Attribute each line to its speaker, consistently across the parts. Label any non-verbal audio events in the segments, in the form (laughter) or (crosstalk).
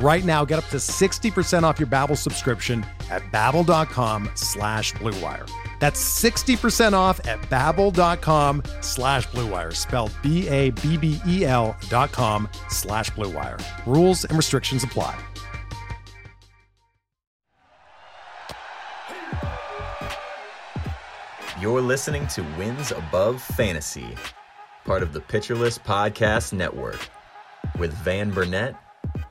Speaker 1: Right now, get up to 60% off your Babbel subscription at babbel.com slash bluewire. That's 60% off at babbel.com slash bluewire, spelled B-A-B-B-E-L dot com slash bluewire. Rules and restrictions apply.
Speaker 2: You're listening to Wins Above Fantasy, part of the Pitcher List Podcast Network, with Van Burnett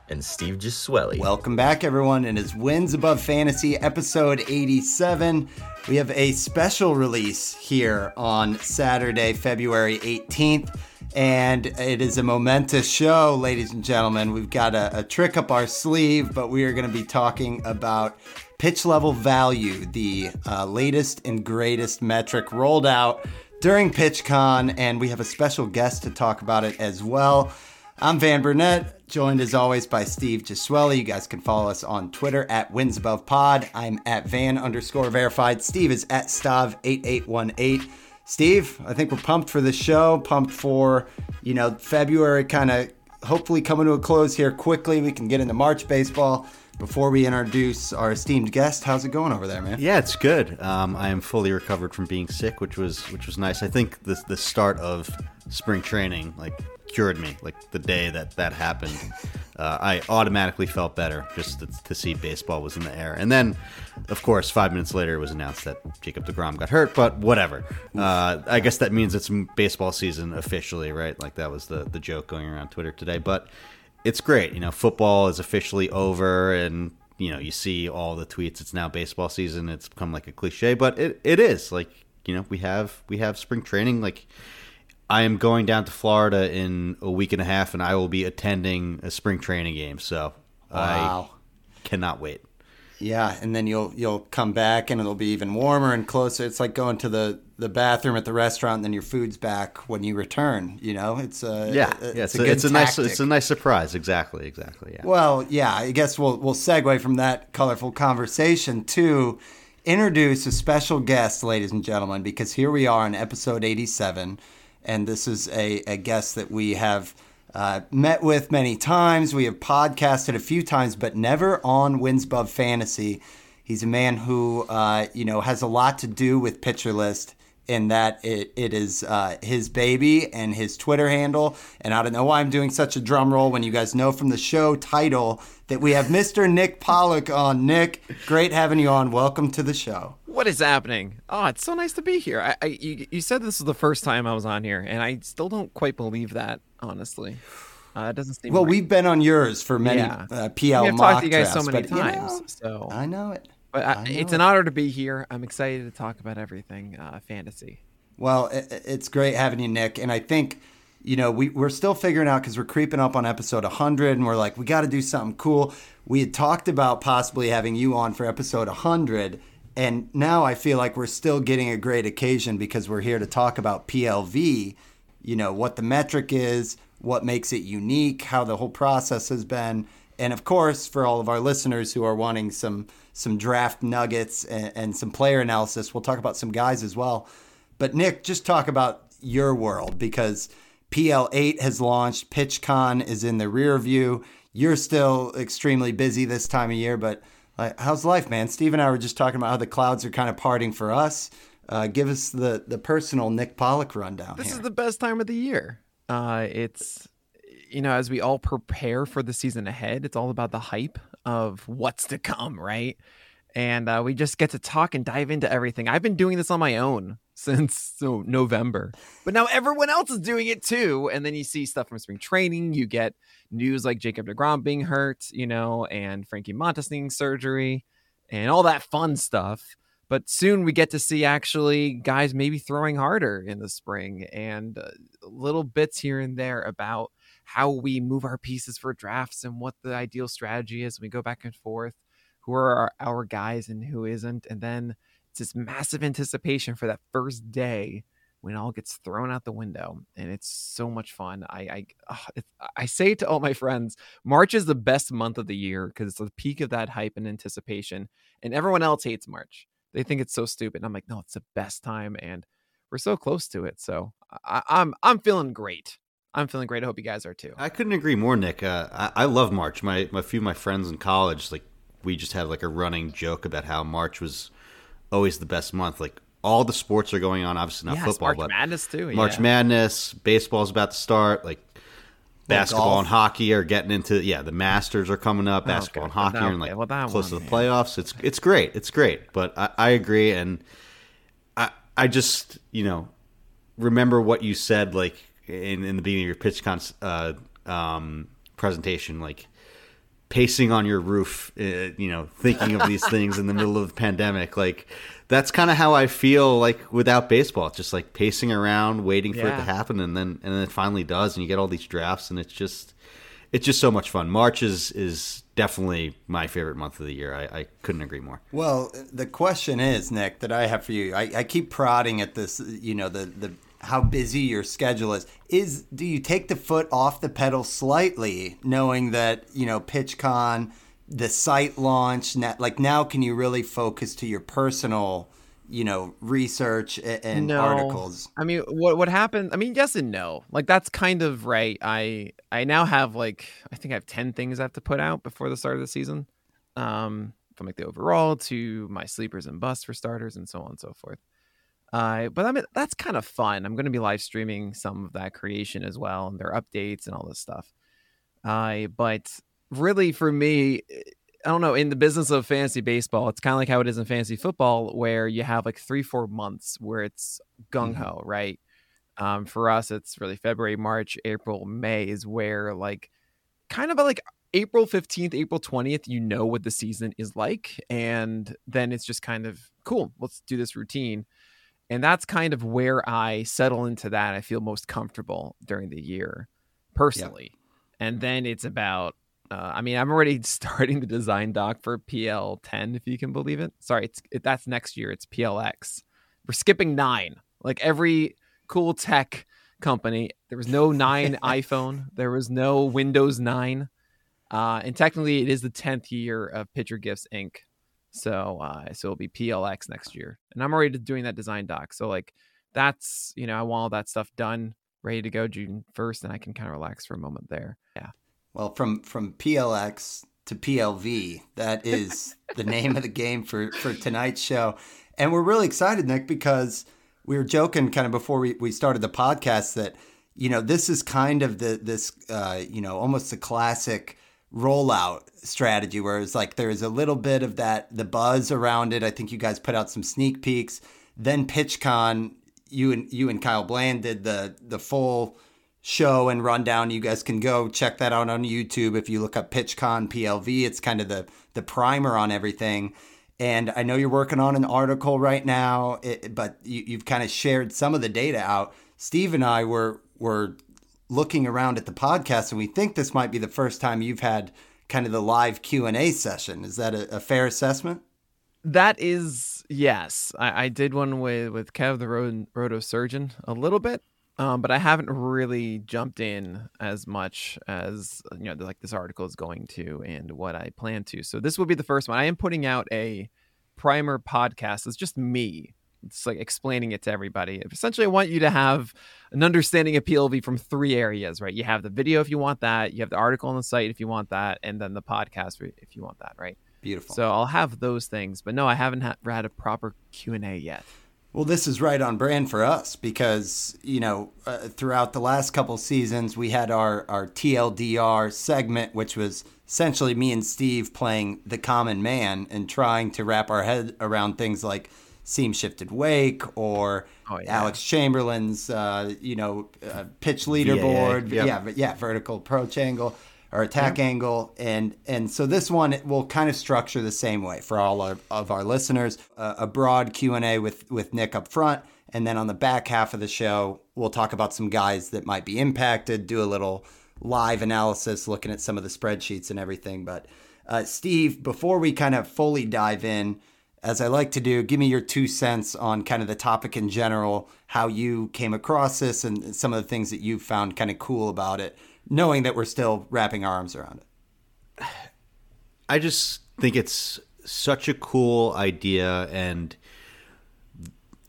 Speaker 2: and Steve Giswelli.
Speaker 3: Welcome back, everyone. And it's Wins Above Fantasy, episode 87. We have a special release here on Saturday, February 18th. And it is a momentous show, ladies and gentlemen. We've got a, a trick up our sleeve, but we are going to be talking about pitch level value, the uh, latest and greatest metric rolled out during PitchCon. And we have a special guest to talk about it as well. I'm Van Burnett, joined as always by Steve Giswelli. You guys can follow us on Twitter at Wins Above Pod. I'm at Van underscore verified. Steve is at Stav8818. Steve, I think we're pumped for the show, pumped for, you know, February kind of hopefully coming to a close here quickly. We can get into March baseball. Before we introduce our esteemed guest, how's it going over there, man?
Speaker 4: Yeah, it's good. Um, I am fully recovered from being sick, which was which was nice. I think the the start of spring training like cured me. Like the day that that happened, uh, I automatically felt better just to, to, see baseball was in the air. And then, of course, five minutes later, it was announced that Jacob Degrom got hurt. But whatever. Uh, I guess that means it's baseball season officially, right? Like that was the the joke going around Twitter today. But it's great. You know, football is officially over, and you know, you see all the tweets. It's now baseball season. It's become like a cliche, but it, it is like you know we have we have spring training. Like I am going down to Florida in a week and a half, and I will be attending a spring training game. So wow. I cannot wait.
Speaker 3: Yeah, and then you'll you'll come back and it'll be even warmer and closer. It's like going to the, the bathroom at the restaurant, and then your food's back when you return. You know, it's a
Speaker 4: yeah, yeah, it's, a, a it's a nice it's a nice surprise. Exactly, exactly. Yeah.
Speaker 3: Well, yeah, I guess we'll we'll segue from that colorful conversation to introduce a special guest, ladies and gentlemen, because here we are in episode eighty seven, and this is a, a guest that we have uh, met with many times. We have podcasted a few times, but never on Wins Above Fantasy. He's a man who, uh, you know, has a lot to do with Pitcher List in that it, it is uh, his baby and his Twitter handle. And I don't know why I'm doing such a drum roll when you guys know from the show title that we have Mr. Nick Pollack on. Nick, great having you on. Welcome to the show.
Speaker 5: What is happening? Oh, it's so nice to be here. I, I you, you said this was the first time I was on here, and I still don't quite believe that, honestly. Uh, it doesn't seem.
Speaker 3: Well,
Speaker 5: right.
Speaker 3: we've been on yours for many yeah. uh, PL
Speaker 5: I've
Speaker 3: mock
Speaker 5: talked to you guys
Speaker 3: drafts,
Speaker 5: so many times.
Speaker 3: You know,
Speaker 5: so
Speaker 3: I know it.
Speaker 5: But I, it's an honor to be here. I'm excited to talk about everything uh, fantasy.
Speaker 3: Well, it, it's great having you, Nick. And I think, you know, we, we're still figuring out because we're creeping up on episode 100 and we're like, we got to do something cool. We had talked about possibly having you on for episode 100. And now I feel like we're still getting a great occasion because we're here to talk about PLV, you know, what the metric is, what makes it unique, how the whole process has been. And of course, for all of our listeners who are wanting some some draft nuggets and, and some player analysis, we'll talk about some guys as well. But Nick, just talk about your world because PL8 has launched, PitchCon is in the rear view. You're still extremely busy this time of year, but like, how's life, man? Steve and I were just talking about how the clouds are kind of parting for us. Uh, give us the the personal Nick Pollack rundown.
Speaker 5: This
Speaker 3: here.
Speaker 5: is the best time of the year. Uh, it's you know as we all prepare for the season ahead, it's all about the hype of what's to come, right? And uh, we just get to talk and dive into everything. I've been doing this on my own (laughs) since so November, but now everyone else is doing it too. And then you see stuff from spring training. You get news like Jacob Degrom being hurt, you know, and Frankie Montas needing surgery, and all that fun stuff. But soon we get to see actually guys maybe throwing harder in the spring and uh, little bits here and there about how we move our pieces for drafts and what the ideal strategy is. We go back and forth who are our, our guys and who isn't. And then it's this massive anticipation for that first day when all gets thrown out the window and it's so much fun i i uh, i say to all my friends march is the best month of the year because it's the peak of that hype and anticipation and everyone else hates march they think it's so stupid and i'm like no it's the best time and we're so close to it so I, i'm i'm feeling great I'm feeling great. I hope you guys are too.
Speaker 4: I couldn't agree more, Nick. Uh, I, I, love March. My, my few of my friends in college, like we just had like a running joke about how March was always the best month. Like all the sports are going on, obviously not
Speaker 5: yes,
Speaker 4: football,
Speaker 5: March
Speaker 4: but
Speaker 5: Madness too.
Speaker 4: March
Speaker 5: yeah.
Speaker 4: Madness, baseball's about to start. Like basketball golf. and hockey are getting into yeah, the Masters are coming up. Basketball and hockey are like well, close one, to the playoffs. It's it's great. It's great. But I, I agree, and I I just you know remember what you said like in in the beginning of your PitchCon uh, um, presentation, like pacing on your roof, uh, you know, thinking of these things in the middle of the pandemic. Like that's kind of how I feel like without baseball. It's just like pacing around, waiting for yeah. it to happen, and then and then it finally does, and you get all these drafts, and it's just it's just so much fun. March is is definitely my favorite month of the year. I, I couldn't agree more.
Speaker 3: Well, the question is, Nick, that I have for you. I, I keep prodding at this, you know, the the how busy your schedule is. Is do you take the foot off the pedal slightly, knowing that you know PitchCon, the site launch, like now, can you really focus to your personal? you know research and
Speaker 5: no.
Speaker 3: articles
Speaker 5: i mean what what happened i mean yes and no like that's kind of right i i now have like i think i have 10 things i have to put out before the start of the season um from like the overall to my sleepers and busts for starters and so on and so forth uh, but I mean, that's kind of fun. I'm going to be live streaming some of that creation as well, and their updates and all this stuff. Uh, but really, for me, eh, I don't know. In the business of fantasy baseball, it's kind of like how it is in fantasy football, where you have like three, four months where it's gung ho, mm-hmm. right? Um, for us, it's really February, March, April, May is where like kind of like April 15th, April 20th, you know what the season is like. And then it's just kind of cool. Let's do this routine and that's kind of where I settle into that. I feel most comfortable during the year, personally. And then it's about. Uh, I mean, I'm already (laughs) starting the design doc for PL10, if you can believe it. Sorry, it's it, that's next year. It's PLX. We're skipping nine. Like every cool tech company, there was no nine (laughs) iPhone. There was no Windows nine. Uh, and technically, it is the 10th year of Pitcher Gifts Inc. So uh, so it'll be PLX next year, and I'm already doing that design doc. So like that's you know I want all that stuff done, ready to go June first, and I can kind of relax for a moment there. Yeah.
Speaker 3: Well, from from PLX to PLV, that is the name of the game for for tonight's show, and we're really excited, Nick, because we were joking kind of before we, we started the podcast that you know this is kind of the this uh, you know almost a classic rollout strategy where it's like there's a little bit of that the buzz around it. I think you guys put out some sneak peeks. Then PitchCon, you and you and Kyle Bland did the the full show and rundown. You guys can go check that out on YouTube if you look up PitchCon PLV. It's kind of the the primer on everything. And I know you're working on an article right now, it, but you, you've kind of shared some of the data out. Steve and I were were looking around at the podcast, and we think this might be the first time you've had kind of the live Q and A session. Is that a, a, fair assessment?
Speaker 5: That is yes. I, I did one with with Kev the road, roto surgeon a little bit, um, but I haven't really jumped in as much as you know like this article is going to and what I plan to. So this will be the first one. I am putting out a primer podcast. It's just me it's like explaining it to everybody. Essentially, I want you to have an understanding of PLV from three areas, right? You have the video if you want that, you have the article on the site if you want that, and then the podcast if you want that, right?
Speaker 3: Beautiful.
Speaker 5: So I'll have those things, but no, I haven't had a proper Q and A yet.
Speaker 3: Well, this is right on brand for us because, you know, uh, throughout the last couple seasons, we had our, our TLDR segment, which was essentially me and Steve playing the common man and trying to wrap our head around things like seam shifted wake or oh, yeah. Alex Chamberlain's, uh, you know, uh, pitch leaderboard. Yeah, yeah, yeah, vertical approach angle or attack angle. And and so this one will kind of structure the same way for all our, of our listeners. Uh, a broad q&a with with nick up front. And then on the back half of the show we'll talk about some guys that might be impacted do a little live analysis looking at some of the spreadsheets and everything. But uh, steve before we kind of fully dive in as I like to do, give me your two cents on kind of the topic in general, how you came across this, and some of the things that you found kind of cool about it, knowing that we're still wrapping our arms around it. (sighs)
Speaker 4: I just think it's such a cool idea, and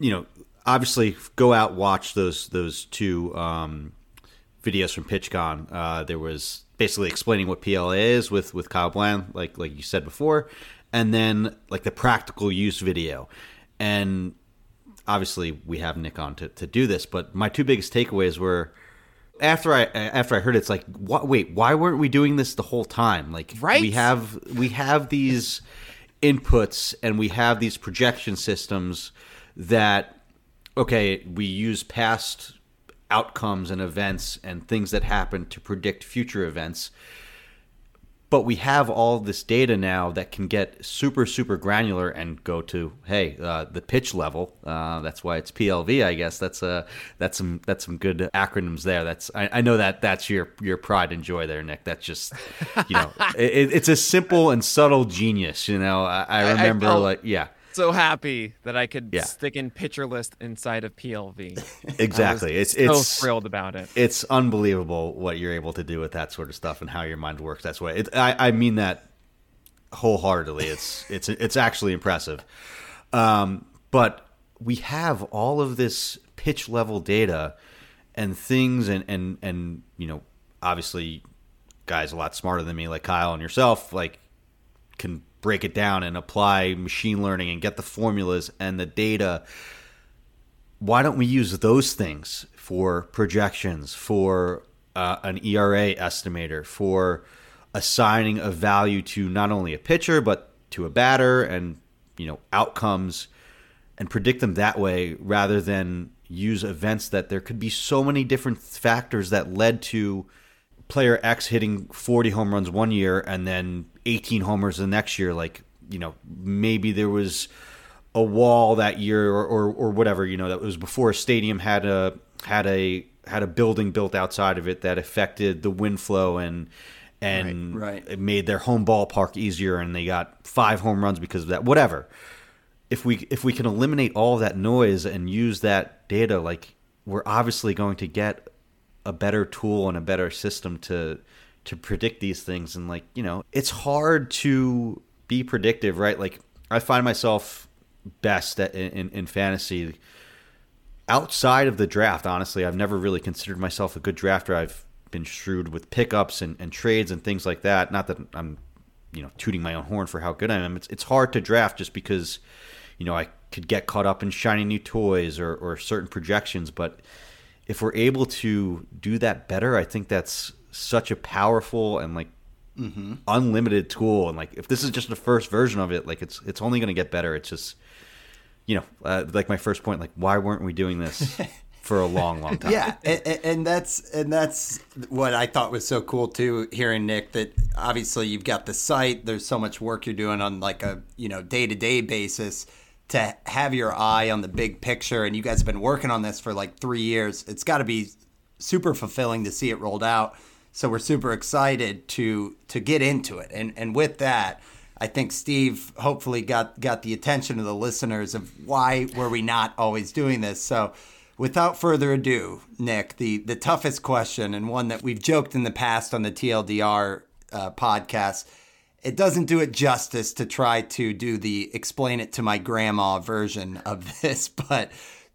Speaker 4: you know, obviously, go out watch those those two um, videos from PitchCon. Uh, there was basically explaining what PLA is with with Kyle Bland, like like you said before, and then like the practical use video. And obviously we have Nick on to, to do this, but my two biggest takeaways were after I after I heard it, it's like what wait, why weren't we doing this the whole time? Like
Speaker 5: right?
Speaker 4: we have we have these inputs and we have these projection systems that okay, we use past outcomes and events and things that happen to predict future events but we have all this data now that can get super super granular and go to hey uh, the pitch level. Uh, that's why it's plv i guess. That's a uh, that's some that's some good acronyms there. That's I, I, know that that's your your pride and joy there nick. That's just you know (laughs) it, it's a simple and subtle genius you know? I, I remember I, like yeah
Speaker 5: so happy that I could yeah. stick in pitcher list inside of PLV. (laughs)
Speaker 4: Exactly.
Speaker 5: it's
Speaker 4: so
Speaker 5: it's thrilled about it.
Speaker 4: It's unbelievable what you're able to do with that sort of stuff and how your mind works. That's why it, I, I mean that wholeheartedly. It's (laughs) it's it's actually impressive. Um, but we have all of this pitch level data and things and and and you know obviously guys a lot smarter than me like Kyle and yourself like can break it down and apply machine learning and get the formulas and the data why don't we use those things for projections for uh, an ERA estimator for assigning a value to not only a pitcher but to a batter and you know outcomes and predict them that way rather than use events that there could be so many different factors that led to player X hitting 40 home runs one year and then 18 homers the next year. Like, you know, maybe there was a wall that year or, or, or whatever, you know, that was before a stadium had a, had a, had a building built outside of it that affected the wind flow and, and
Speaker 3: right, right.
Speaker 4: it made their home ballpark easier and they got five home runs because of that, whatever. If we, if we can eliminate all that noise and use that data, like we're obviously going to get a better tool and a better system to to predict these things. And like you know it's hard to be predictive right? Like i find myself best at, in, in fantasy outside of the draft honestly. I've never really considered myself a good drafter. I've been shrewd with pickups and, and trades and things like that. Not that i'm you know tooting my own horn for how good i am. It's, it's hard to draft just because you know i could get caught up in shiny new toys or, or certain projections. But if we're able to do that better, I think that's such a powerful and like mm-hmm. unlimited tool. And like if this is just the first version of it, like it's it's only going to get better. It's just you know, uh, like my first point, like why weren't we doing this? (laughs) for a long, long time.
Speaker 3: Yeah, and, and, that's and that's what I thought was so cool too. Hearing Nick that obviously you've got the site. There's so much work you're doing on like a you know day to day basis, to have your eye on the big picture and you guys have been working on this for like three years it's got to be super fulfilling to see it rolled out so we're super excited to to get into it. And and with that i think steve hopefully got got the attention of the listeners of why were we not always doing this. So without further ado nick the the toughest question and one that we've joked in the past on the tldr uh, podcast it doesn't do it justice to try to do the explain it to my grandma version of (laughs) this, but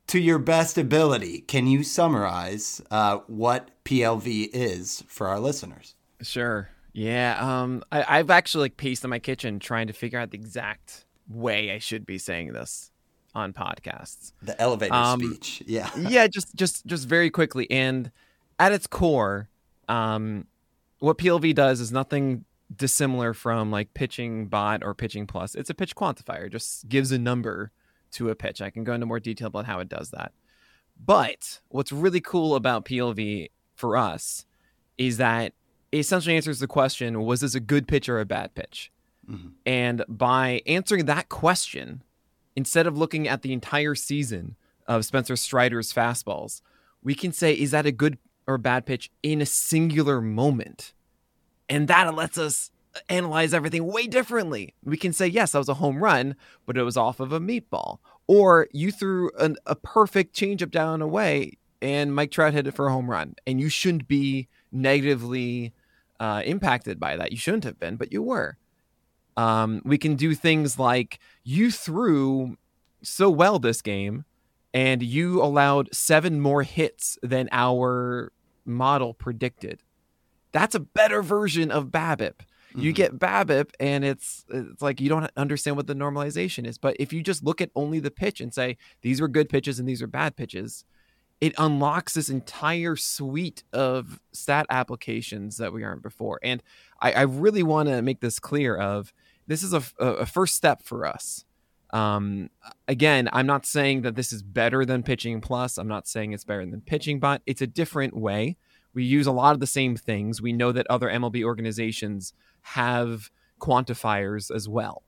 Speaker 3: to your best ability, can you summarize uh, what PLV is for our listeners?
Speaker 5: Sure. Yeah. Um, I, have actually like paced in my kitchen trying to figure out the exact way I should be saying this. on podcasts.
Speaker 3: The elevator
Speaker 5: Um,
Speaker 3: speech. Yeah. (laughs)
Speaker 5: yeah, just just just very quickly, and at its core, um, what PLV does is nothing dissimilar from like PitchingBot or pitching plus. It's a pitch quantifier, just gives a number to a pitch. I can go into more detail about how it does that. But what's really cool about PLV for us is that it essentially answers the question was this a good pitch or a bad pitch?
Speaker 3: Mhm.
Speaker 5: And by answering that question, instead of looking at the entire season of Spencer Strider's fastballs, we can say, is that a good or bad pitch in a singular moment? And that lets us analyze everything way differently. We can say, yes, that was a home run, but it was off of a meatball. Or you threw an, a perfect changeup down away, and Mike Trout hit it for a home run, and you shouldn't be negatively uh, impacted by that. You shouldn't have been, but you were. Um, we can do things like you threw so well this game, and you allowed seven more hits than our model predicted. That's a better version of BABIP. You
Speaker 3: Mhm.
Speaker 5: get BABIP, and it's it's like you don't understand what the normalization is. But if you just look at only the pitch and say these were good pitches and these are bad pitches, it unlocks this entire suite of stat applications that we aren't before. And I, I really want to make this clear: of this is a, a first step for us. Um, again, I'm not saying that this is better than pitching plus. I'm not saying it's better than PitchingBot. It's a different way. We use a lot of the same things. We know that other MLB organizations have quantifiers as well.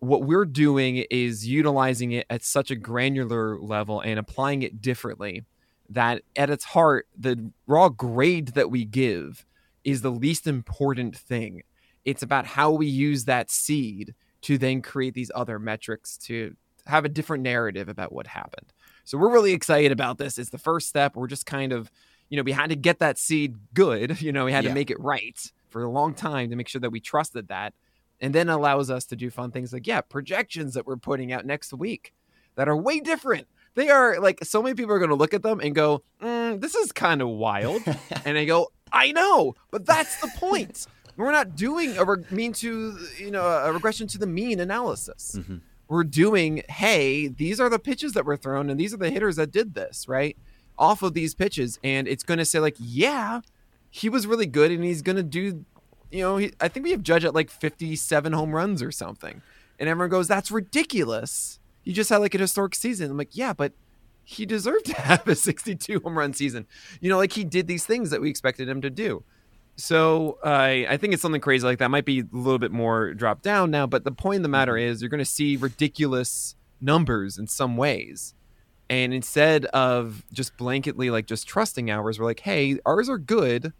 Speaker 5: What we're doing is utilizing it at such a granular level and applying it differently that at its heart, the raw grade that we give is the least important thing. It's about how we use that seed to then create these other metrics to have a different narrative about what happened. So we're really excited about this. It's the first step. We're just kind of, you know, we had to get that seed good. (laughs) You know, we had
Speaker 3: Yeah.
Speaker 5: to make it right for a long time to make sure that we trusted that. And then allows us to do fun things like, yeah, projections that we're putting out next week that are way different. They are like so many people are going to look at them and go, mm, "This is kind of wild," (laughs) and I go, "I know, but that's the point. We're not doing a mean to you know a regression to the mean analysis.
Speaker 4: Mhm.
Speaker 5: We're doing, hey, these are the pitches that were thrown, and these are the hitters that did this right off of these pitches, and it's going to say like, yeah, he was really good, and he's going to do, you know, he, I think we have Judge at like fifty-seven home runs or something, and everyone goes, that's ridiculous. He just had like a historic season. I'm like, yeah, but he deserved (laughs) to have a 62 home run season. You know, like he did these things that we expected him to do. So I I think it's something crazy like that. Might be a little bit more dropped down now, but the point of the matter mm-hmm. is you're going to see ridiculous numbers in some ways. And instead of just blanketly like just trusting ours, we're like, hey, ours are good,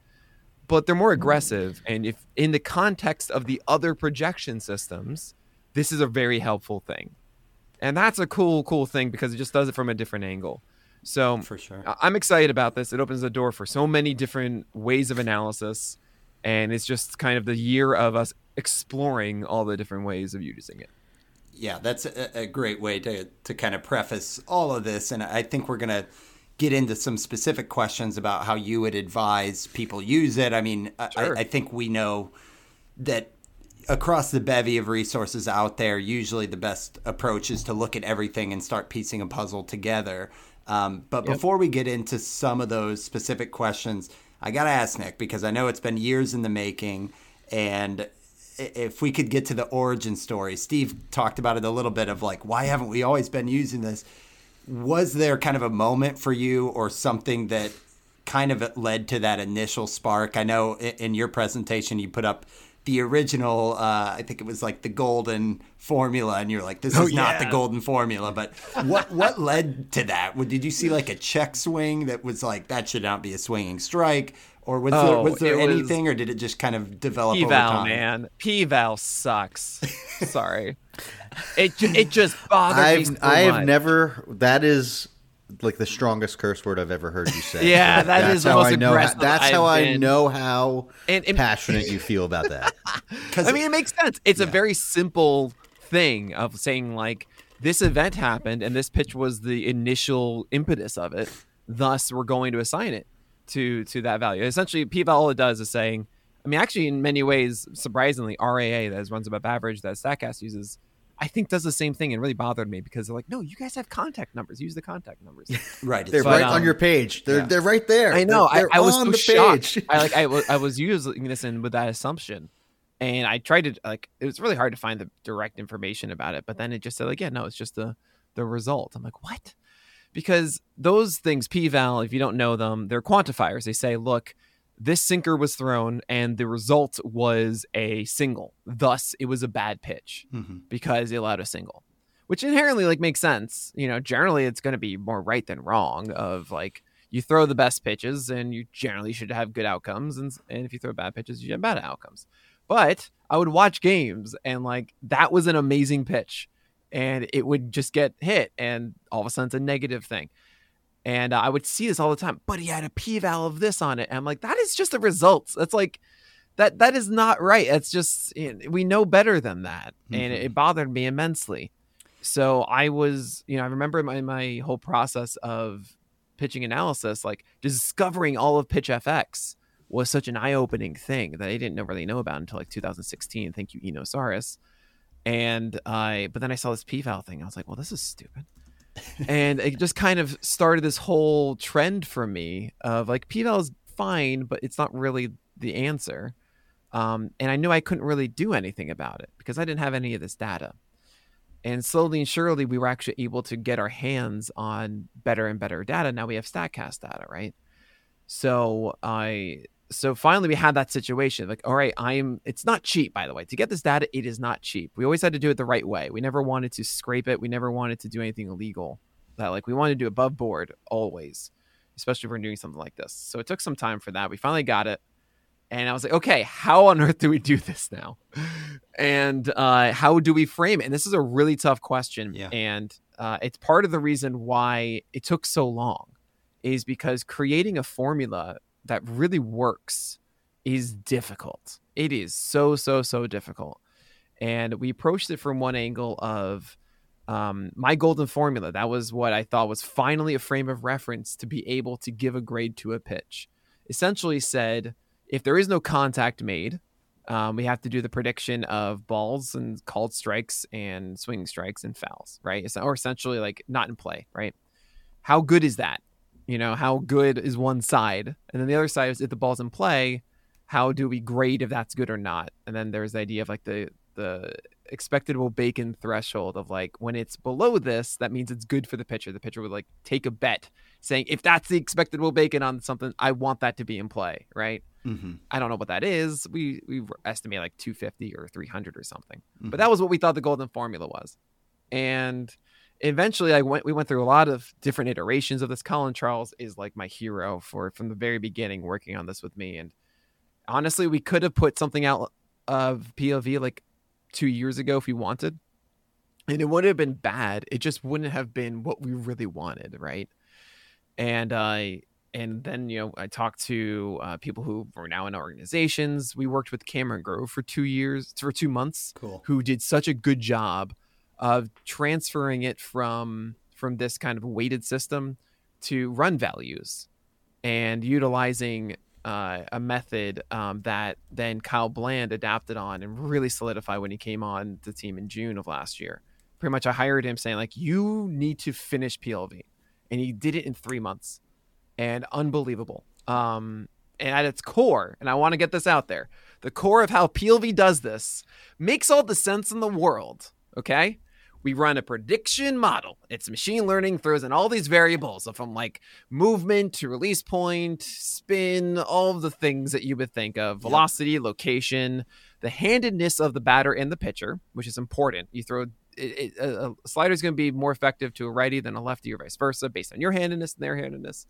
Speaker 5: but they're more mm. aggressive. And if in the context of the other projection systems, this is a very helpful thing. And that's a cool, cool thing because it just does it from a different angle. So
Speaker 3: For sure.
Speaker 5: I'm excited about this. It opens the door for so many different ways of analysis. And it's just kind of the year of us exploring all the different ways of using it.
Speaker 3: Yeah, that's a, a great way to, to kind of preface all of this. And I think we're going to get into some specific questions about how you would advise people use it. I mean, I-
Speaker 5: Sure.
Speaker 3: I, I think we know that across the bevy of resources out there, usually the best approach is to look at everything and start piecing a puzzle together. Um, but
Speaker 5: Yep.
Speaker 3: before we get into some of those specific questions, I got to ask Nick because I know it's been years in the making. And if we could get to the origin story, Steve talked about it a little bit of like, why haven't we always been using this? Was there kind of a moment for you or something that kind of led to that initial spark? I know in your presentation you put up the original, uh, I think it was like the golden formula, and you're like, this
Speaker 5: Oh,
Speaker 3: is not the golden formula. But what what led to that? Did you see like a check swing that was like that should not be a swinging strike, or was there
Speaker 5: Oh,
Speaker 3: was there
Speaker 5: it was-
Speaker 3: anything, or did it just kind of develop over
Speaker 5: P-Val,
Speaker 3: time?
Speaker 5: man. P-Val sucks. (laughs) Sorry. It, it just bothered me
Speaker 4: I've
Speaker 5: so
Speaker 4: I have
Speaker 5: much.
Speaker 4: never. That is like the strongest curse word I've ever heard you say. (laughs)
Speaker 5: Yeah,
Speaker 4: So
Speaker 5: that
Speaker 4: that's
Speaker 5: is the
Speaker 4: how
Speaker 5: most
Speaker 4: I know. How,
Speaker 5: aggressive
Speaker 4: that's
Speaker 5: I've
Speaker 4: how I know how
Speaker 5: And- and-
Speaker 4: passionate you feel about that. (laughs)
Speaker 3: Because
Speaker 5: I mean, it makes sense. It's a very simple thing of saying like this event happened and this pitch was the initial impetus of it. Thus, we're going to assign it to to that value. Essentially, P-Val all it does is saying. I mean, actually, in many ways, surprisingly, RAA that is runs above average that Statcast uses I think does the same thing and really bothered me because they're like, no, you guys have contact numbers. Use the contact numbers. (laughs) (laughs)
Speaker 3: Right.
Speaker 4: They're
Speaker 5: But,
Speaker 4: right on
Speaker 5: um,
Speaker 4: your page. They're
Speaker 3: yeah.
Speaker 4: they're right there.
Speaker 5: I know.
Speaker 4: They're,
Speaker 5: I, I was
Speaker 4: on
Speaker 5: so
Speaker 4: the
Speaker 5: shocked.
Speaker 4: page. (laughs)
Speaker 5: I like I was I was using this in with that assumption, and I tried to like it was really hard to find the direct information about it. But then it just said like, yeah, no, it's just the the result. I'm like, what? Because those things, p-val, if you don't know them, they're quantifiers. They say, look, this sinker was thrown, and the result was a single. Thus, it was a bad pitch
Speaker 3: Mhm.
Speaker 5: because it allowed a single, which inherently like makes sense. You know, generally it's going to be more right than wrong. Of like you throw the best pitches and you generally should have good outcomes, and and if you throw bad pitches, you have bad outcomes. But I would watch games and like that was an amazing pitch, and it would just get hit, and all of a sudden it's a negative thing. And uh, I would see this all the time, but he had a p-val of this on it. And I'm like, that is just the results. That's like, that that is not right. It's just you know, we know better than that, and it, it bothered me immensely. So I was, you know, I remember my my whole process of pitching analysis, like discovering all of Pitch FX was such an eye opening thing that I didn't know, really know about until like 2016. Thank you, Eno Sarris. And I, but then I saw this p-val thing. I was like, well, this is stupid. and it just kind of started this whole trend for me of like p-val is fine, but it's not really the answer. Um, and I knew I couldn't really do anything about it because I didn't have any of this data. And slowly and surely, we were actually able to get our hands on better and better data. Now we have Statcast data, right? So I, so finally we had that situation. Like, all right, I'm. It's not cheap, by the way. To get this data, it is not cheap. We always had to do it the right way. We never wanted to scrape it. We never wanted to do anything illegal. That like we wanted to do above board always, especially if we're doing something like this. So it took some time for that. We finally got it. And I was like, okay, how on earth do we do (laughs) this now? And uh, how do we frame it? And this is a really tough question.
Speaker 3: Yeah.
Speaker 5: And uh, it's part of the reason why it took so long is because creating a formula that really works is difficult. It is so, so, so difficult. And we approached it from one angle of um, my golden formula. That was what I thought was finally a frame of reference to be able to give a grade to a pitch. Essentially said, if there is no contact made, um, we have to do the prediction of balls and called strikes and swinging strikes and fouls, right? Or essentially like not in play, right? How good is that? You know, how good is one side? And then the other side is if the ball's in play, how do we grade if that's good or not? And then there's the idea of like the the expected wOBAcon threshold of like when it's below this, that means it's good for the pitcher. The pitcher would like take a bet saying if that's the expected wOBAcon on something, I want that to be in play, right?
Speaker 3: Mhm.
Speaker 5: I don't know what that is. We we estimate like 250 or 300 or something. But that was what we thought the golden formula was. And eventually I went we went through a lot of different iterations of this. Colin Charles is like my hero for from the very beginning working on this with me and honestly we could have put something out of PLV like 2 years ago if we wanted. And it wouldn't have been bad. It just wouldn't have been what we really wanted, right? And I and then you know I talked to uh, people who were now in organizations. We worked with Cameron Grove for two years, for two months,
Speaker 3: Cool.
Speaker 5: who did such a good job of transferring it from from this kind of weighted system to run values and utilizing uh, a method um, that then Kyle Bland adapted on and really solidified when he came on the team in June of last year. Pretty much, I hired him saying like, "You need to finish PLV," and he did it in three months, and unbelievable. Um, and at its core, and I want to get this out there, the core of how PLV does this makes all the sense in the world. Okay, we run a prediction model. It's machine learning, throws in all these variables from like movement to release point, spin, all of the things that you would think of velocity, location, the handedness of the batter and the pitcher, which is important. You throw it, it, a, a slider is going to be more effective to a righty than a lefty or vice versa based on your handedness and their handedness.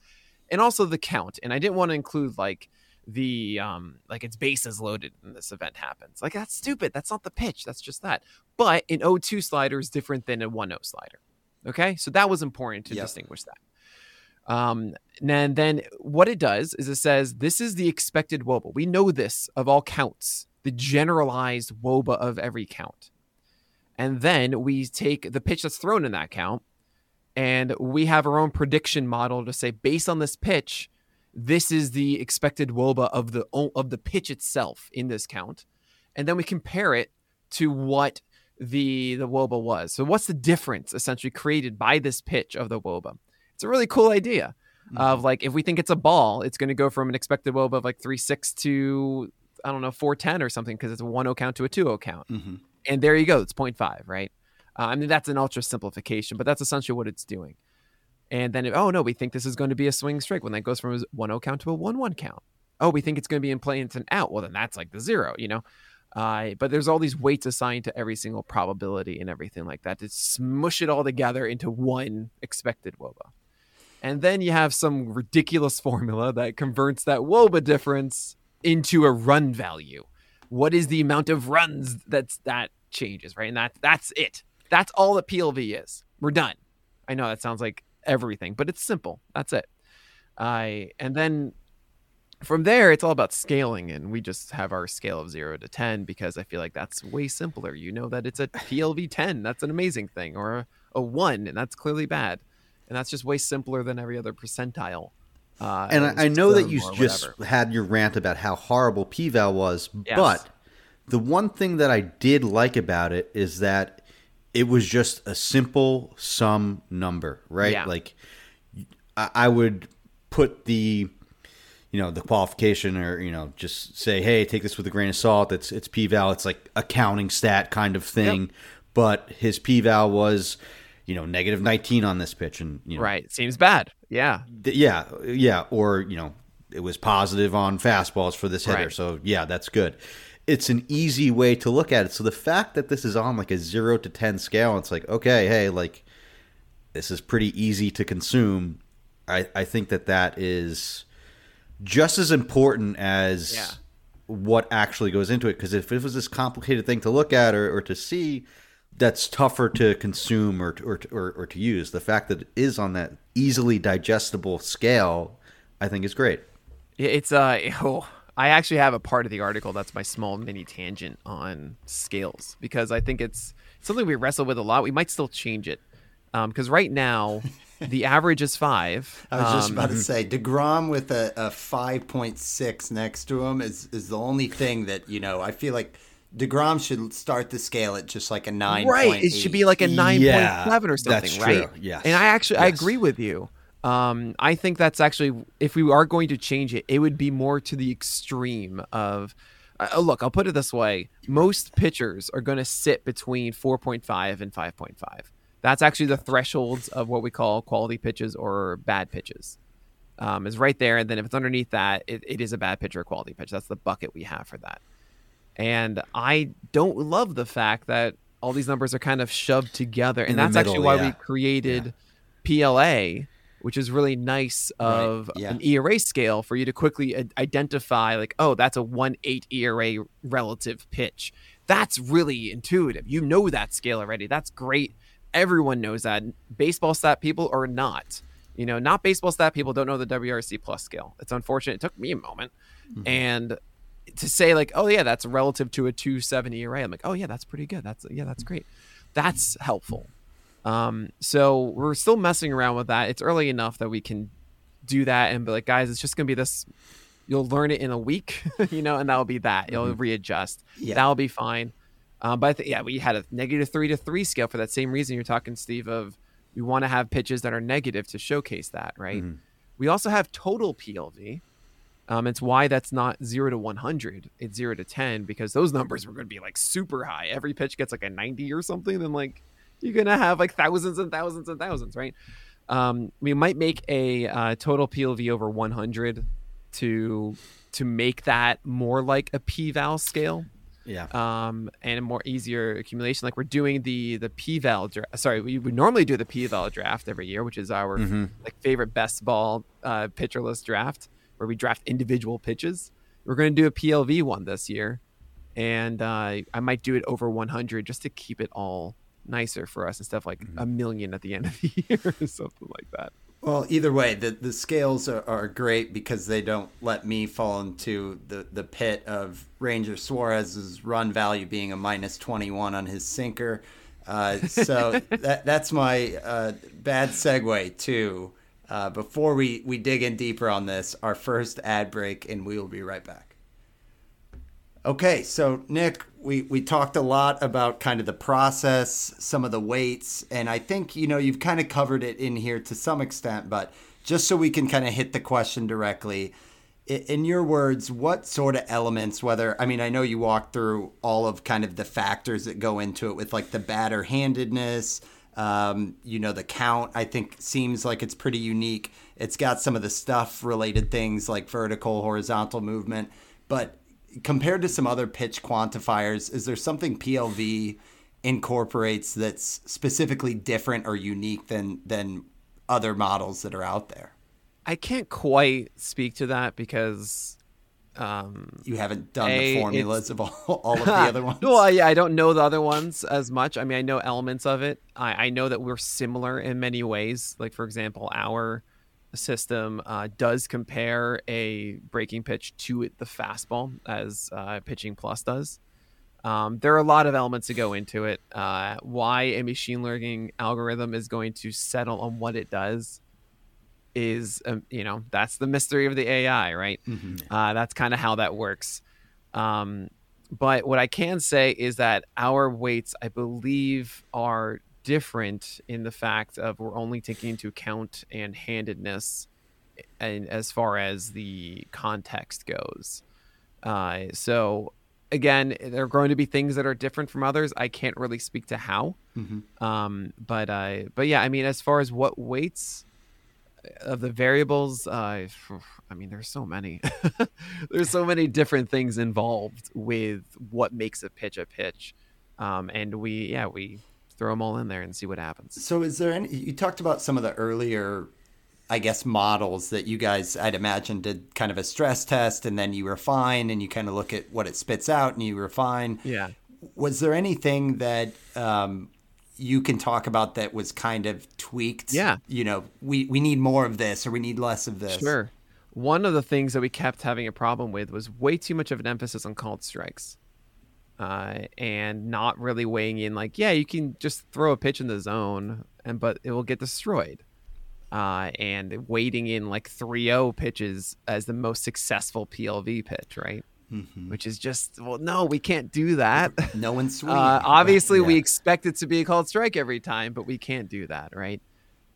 Speaker 5: And also the count. And I didn't want to include like the um like its bases loaded and this event happens. Like that's stupid. That's not the pitch. That's just that. But an 0-2 slider is different than a 1-0 slider. Okay? So that was important to
Speaker 3: Yep.
Speaker 5: distinguish that. Um and then what it does is it says this is the expected woba. We know this of all counts, the generalized woba of every count. And then we take the pitch that's thrown in that count and we have our own prediction model to say based on this pitch, this is the expected woba of the of the pitch itself in this count. And then we compare it to what the the woba was. So what's the difference essentially created by this pitch of the woba? It's a really cool idea of like if we think it's a ball, it's going to go from an expected woba of like three six to I don't know four ten or something because it's a one zero count to a two zero count,
Speaker 3: Mm-hmm.
Speaker 5: and there you go, it's 0.5, right? Uh, I mean that's an ultra simplification, but that's essentially what it's doing. And then oh no, we think this is going to be a swing strike when that goes from a one zero count to a one one count. Oh, we think it's going to be in play and it's an out. Well, then that's like the zero, you know. Uh, but there's all these weights assigned to every single probability and everything like that to smush it all together into one expected woba. And then you have some ridiculous (laughs) formula that converts that woba difference into a run value. What is the amount of runs that's that changes, right? And that that's it. That's all that PLV is. We're done. I know that sounds like everything, but it's simple. That's it. I and then from there it's all about scaling and we just have our scale of 0 to 10 because i feel like that's way simpler you know that it's a plv 10 that's an amazing thing or a, a 1 and that's clearly bad and that's just way simpler than every other percentile uh,
Speaker 4: and I, I know that you just
Speaker 5: whatever.
Speaker 4: had your rant about how horrible p-val was
Speaker 5: Yes.
Speaker 4: but the one thing that i did like about it is that it was just a simple sum number right?
Speaker 5: Yeah.
Speaker 4: like I, I would put the you know the qualification or you know just say hey take this with a grain of salt. It's it's p-val. It's like a counting stat kind of thing. But his p-val was you know negative 19 on this pitch and you know
Speaker 5: right. Seems bad. Yeah.
Speaker 4: Th- yeah, yeah, or you know, it was positive on fastballs for this hitter,
Speaker 5: Right.
Speaker 4: so yeah, that's good. It's an easy way to look at it. So the fact that this is on like a zero to ten scale, it's like okay, hey, like this is pretty easy to consume. I I think that that is just as important as
Speaker 5: Yeah.
Speaker 4: what actually goes into it. Because if it was this complicated thing to look at or, or to see, that's tougher to consume or to, or, or or to use. The fact that it is on that easily digestible scale, I think is great.
Speaker 5: Yeah, It's uh (laughs) oh, I actually have a part of the article that's my small mini tangent on scales because I think it's something we wrestle with a lot. We might still change it because right now (laughs) the average is five.
Speaker 3: I was just
Speaker 5: Um,
Speaker 3: about to say Degrom with a, a five point six next to him is is the only thing that you know. I feel like Degrom should start the scale at just like a nine.
Speaker 5: right. It should be like a nine point
Speaker 4: Yeah,
Speaker 5: seven or something,
Speaker 4: that's
Speaker 5: right?
Speaker 4: true, yes,
Speaker 5: And I actually I agree with you. Um, I think that's actually if we are going to change it, it would be more to the extreme of. Uh, look, I'll put it this way: most pitchers are going to sit between 4.5 and 5.5. That's actually the thresholds of what we call quality pitches or bad pitches. Um, is right there, and then if it's underneath that, it, it is a bad pitch or quality pitch. That's the bucket we have for that. And I don't love the fact that all these numbers are kind of shoved together. And
Speaker 4: In
Speaker 5: that's actually why
Speaker 4: yeah.
Speaker 5: we created PLA, which is really nice of
Speaker 3: yeah.
Speaker 5: an ERA scale for you to quickly identify, like, oh, that's a 1 8 ERA relative pitch. That's really intuitive. You know that scale already. That's great. Everyone knows that. Baseball stat people or not. You know, not baseball stat people don't know the WRC plus scale. It's unfortunate. It took me a moment. Mm-hmm. And to say like, oh yeah, that's relative to a 270 ERA. I'm like, oh yeah, that's pretty good. That's yeah, that's mm-hmm. great. That's helpful. Um, so we're still messing around with that. It's early enough that we can do that and be like, guys, it's just gonna be this. You'll learn it in a week, (laughs) you know, and that'll be that. You'll readjust.
Speaker 3: Yeah.
Speaker 5: That'll be fine. Um, but I think yeah, we had a negative three to three scale for that same reason you're talking, Steve. Of we want to have pitches that are negative to showcase that, right? We also have total PLV. Um, it's why that's not zero to 100. It's zero to 10 because those numbers were going to be like super high. Every pitch gets like a 90 or something. Then like you're going to have like thousands and thousands and thousands, right? Um, we might make a uh, total PLV over 100 to to make that more like a p-val scale
Speaker 4: Yeah.
Speaker 5: um, and a more easier accumulation. Like we're doing the the p-val draft. Sorry, we would normally do the p-val draft every year, which is our like favorite best ball uh, pitcher list draft, where we draft individual pitches. We're going to do a PLV one this year, and uh, I might do it over 100 just to keep it all nicer for us instead of like a million at the end of the (laughs) year or something like that.
Speaker 3: Well, either way, the, the scales are, are great because they don't let me fall into the, the pit of Ranger Suarez's run value being a minus 21 on his sinker. Uh, so (laughs) that, that's my uh, bad segue to, uh, before we, we dig in deeper on this, our first ad break, and we will be right back. Okay, so Nick, we, we talked a lot about kind of the process, some of the weights, and I think, you know, you've kind of covered it in here to some extent, but just so we can kind of hit the question directly, in your words, what sort of elements, whether, I mean, I know you walked through all of kind of the factors that go into it with like the batter handedness, um, you know, the count, I think seems like it's pretty unique. It's got some of the stuff related things like vertical, horizontal movement, but compared to some other pitch quantifiers, is there something PLV incorporates that's specifically different or unique than than other models that are out there?
Speaker 5: I can't quite speak to that because um,
Speaker 3: you haven't done a, the formulas of all, all of the (laughs) other ones.
Speaker 5: well, yeah, I don't know the other ones as much. I mean, I know elements of it. I, I know that we're similar in many ways. Like, for example, our system uh, does compare a breaking pitch to the fastball as uh, Pitching Plus does. Um, there are a lot of elements to go into it. Uh, why a machine learning algorithm is going to settle on what it does is, um, you know, that's the mystery of the AI, right? Mm-hmm. Uh, that's kind of how that works. Um, but what I can say is that our weights, I believe, are different in the fact of we're only taking into account and handedness and as far as the context goes. Uh, so again, there are going to be things that are different from others. I can't really speak to how. Mm-hmm. Um, but uh, but yeah, I mean, as far as what weights of the variables, uh, (sighs) I mean, there's so many. (laughs) there's so many different things involved with what makes a pitch a pitch. Um, and we, yeah, we throw them all in there and see what happens.
Speaker 3: So, is there any? You talked about some of the earlier, I guess, models that you guys, I'd imagine, did kind of a stress test, and then you refine, and you kind of look at what it spits out, and you refine.
Speaker 5: Yeah.
Speaker 3: Was there anything that um, you can talk about that was kind of tweaked?
Speaker 5: Yeah.
Speaker 3: You know, we we need more of this, or we need less of this.
Speaker 5: Sure. One of the things that we kept having a problem with was way too much of an emphasis on called strikes uh, and not really weighing in like, yeah, you can just throw a pitch in the zone, and but it will get destroyed. Uh, and waiting in like 3-0 pitches as the most successful PLV pitch, right? Mm-hmm. Which is just well, no, we can't do that. (laughs)
Speaker 3: No one's sweet.
Speaker 5: Uh, obviously, yeah. we expect it to be a called strike every time, but we can't do that, right?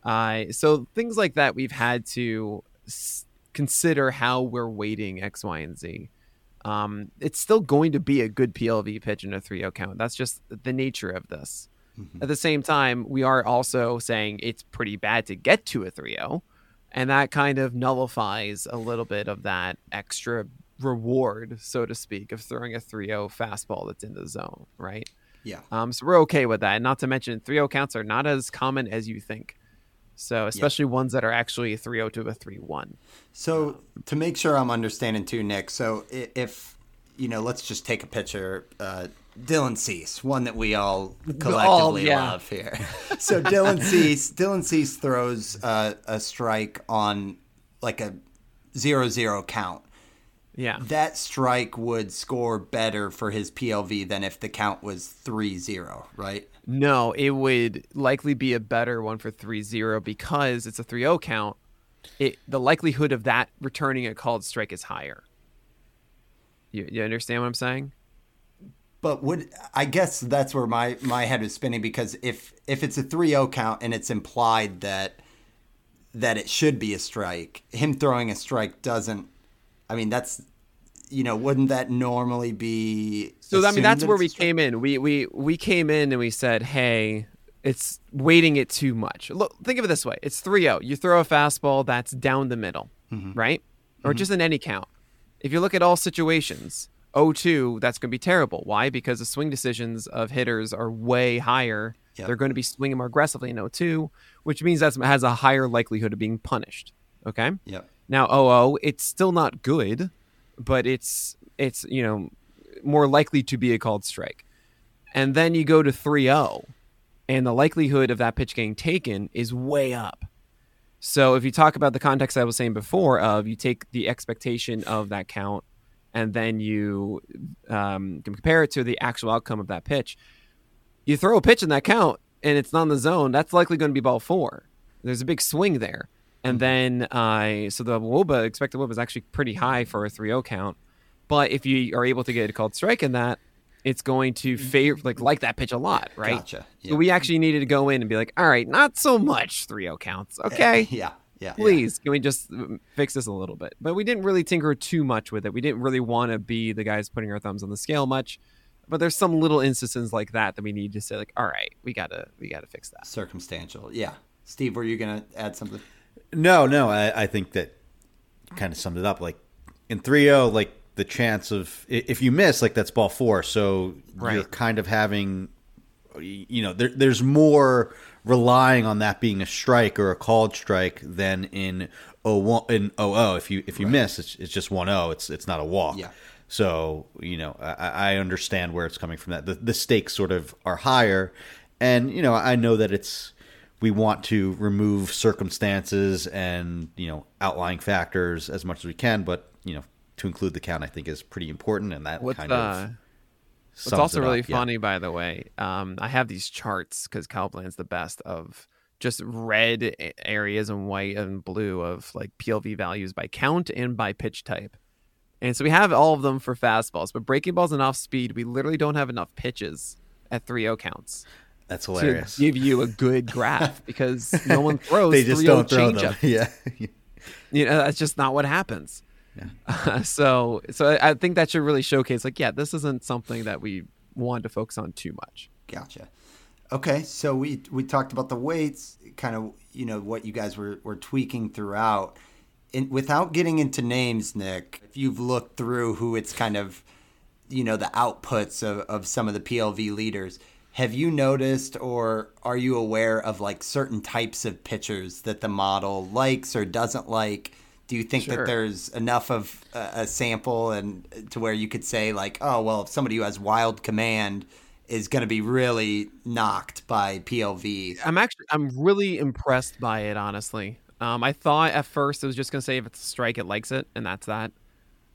Speaker 5: Uh, so things like that, we've had to s- consider how we're weighting X, Y, and Z um, it's still going to be a good PLV pitch in a 3 0 count. That's just the nature of this. Mm-hmm. At the same time, we are also saying it's pretty bad to get to a 3 0, and that kind of nullifies a little bit of that extra reward, so to speak, of throwing a 3 0 fastball that's in the zone, right?
Speaker 3: Yeah.
Speaker 5: Um, so we're okay with that. And not to mention, 3 0 counts are not as common as you think. So especially yeah. ones that are actually a 3-0 to a 3-1.
Speaker 3: So to make sure I'm understanding too, Nick. So if you know, let's just take a picture. Uh, Dylan Cease, one that we all collectively all, yeah. love here. (laughs) so Dylan Cease, Dylan Cease throws uh, a strike on like a zero-zero count.
Speaker 5: Yeah.
Speaker 3: That strike would score better for his PLV than if the count was 3-0, right?
Speaker 5: No, it would likely be a better one for 3-0 because it's a 3-0 count. It the likelihood of that returning a called strike is higher. You, you understand what I'm saying?
Speaker 3: But would I guess that's where my my head is spinning because if if it's a 3-0 count and it's implied that that it should be a strike, him throwing a strike doesn't I mean that's you know, wouldn't that normally be?
Speaker 5: So I mean, that's that where we came in. We we we came in and we said, hey, it's weighting it too much. Look, think of it this way: it's 3-0. You throw a fastball that's down the middle, mm-hmm. right? Or mm-hmm. just in any count. If you look at all situations, 0-2, that's going to be terrible. Why? Because the swing decisions of hitters are way higher. Yep. They're going to be swinging more aggressively in 0-2, which means that has a higher likelihood of being punished. Okay.
Speaker 3: Yep.
Speaker 5: Now 0-0, it's still not good but it's it's you know more likely to be a called strike. And then you go to 3-0 and the likelihood of that pitch getting taken is way up. So if you talk about the context I was saying before of you take the expectation of that count and then you um, compare it to the actual outcome of that pitch, you throw a pitch in that count and it's not in the zone, that's likely going to be ball four. There's a big swing there. And mm-hmm. then, uh, so the WOBA, expected WOBA is actually pretty high for a 3 0 count. But if you are able to get a called strike in that, it's going to favor like like that pitch a lot, right?
Speaker 3: Gotcha.
Speaker 5: So we actually needed to go in and be like, all right, not so much 3-0 counts. Okay. (laughs)
Speaker 3: Yeah. Yeah.
Speaker 5: Please, can we just uh, fix this a little bit? But we didn't really tinker too much with it. We didn't really want to be the guys putting our thumbs on the scale much. But there's some little instances like that that we need to say like, all right, we gotta we gotta fix that.
Speaker 3: Circumstantial. Yeah. Steve, were you gonna add something?
Speaker 4: No, no, I, I think that kind of summed it up. Like in 3-0, like the chance of if you miss, like that's ball four, so
Speaker 5: Right.
Speaker 4: you're kind of having, you know, there, there's more relying on that being a strike or a called strike than in 01 in 00. If you if you miss, it's, it's just 1-0. It's it's not a walk.
Speaker 3: Yeah.
Speaker 4: So you know, I, I understand where it's coming from. That the, the stakes sort of are higher, and you know, I know that it's we want to remove circumstances and you know outlying factors as much as we can, but you know, to include the count, I think is pretty important, and that
Speaker 5: What's
Speaker 4: kind
Speaker 5: uh,
Speaker 4: of.
Speaker 5: What's also really
Speaker 4: up, yeah.
Speaker 5: funny, by the way, um, I have these charts because Kyle Bland's the best of just red areas and white and blue of like PLV values by count and by pitch type. And so we have all of them for fastballs, but breaking balls and off speed, we literally don't have enough pitches at 3 counts
Speaker 4: That's
Speaker 5: to
Speaker 4: hilarious.
Speaker 5: give you a good graph (laughs) because no one throws
Speaker 4: they just don't throw them. (laughs) Yeah.
Speaker 5: You know, that's just not what happens. (laughs) so, so I think that should really showcase, like, yeah, this isn't something that we want to focus on too much.
Speaker 3: Gotcha. Okay, so we we talked about the weights, kind of you know what you guys were were tweaking throughout. And without getting into names, Nick, if you've looked through who it's kind of, you know, the outputs of, of some of the PLV leaders, have you noticed or are you aware of like certain types of pitchers that the model likes or doesn't like? Do you think that there's enough of a, a sample and to where you could say like, oh well, if somebody who has wild command is going to be really knocked by PLV?
Speaker 5: I'm actually, I'm really impressed by it, honestly. Um, I thought at first it was just gonna say if it's a strike, it likes it, and that's that.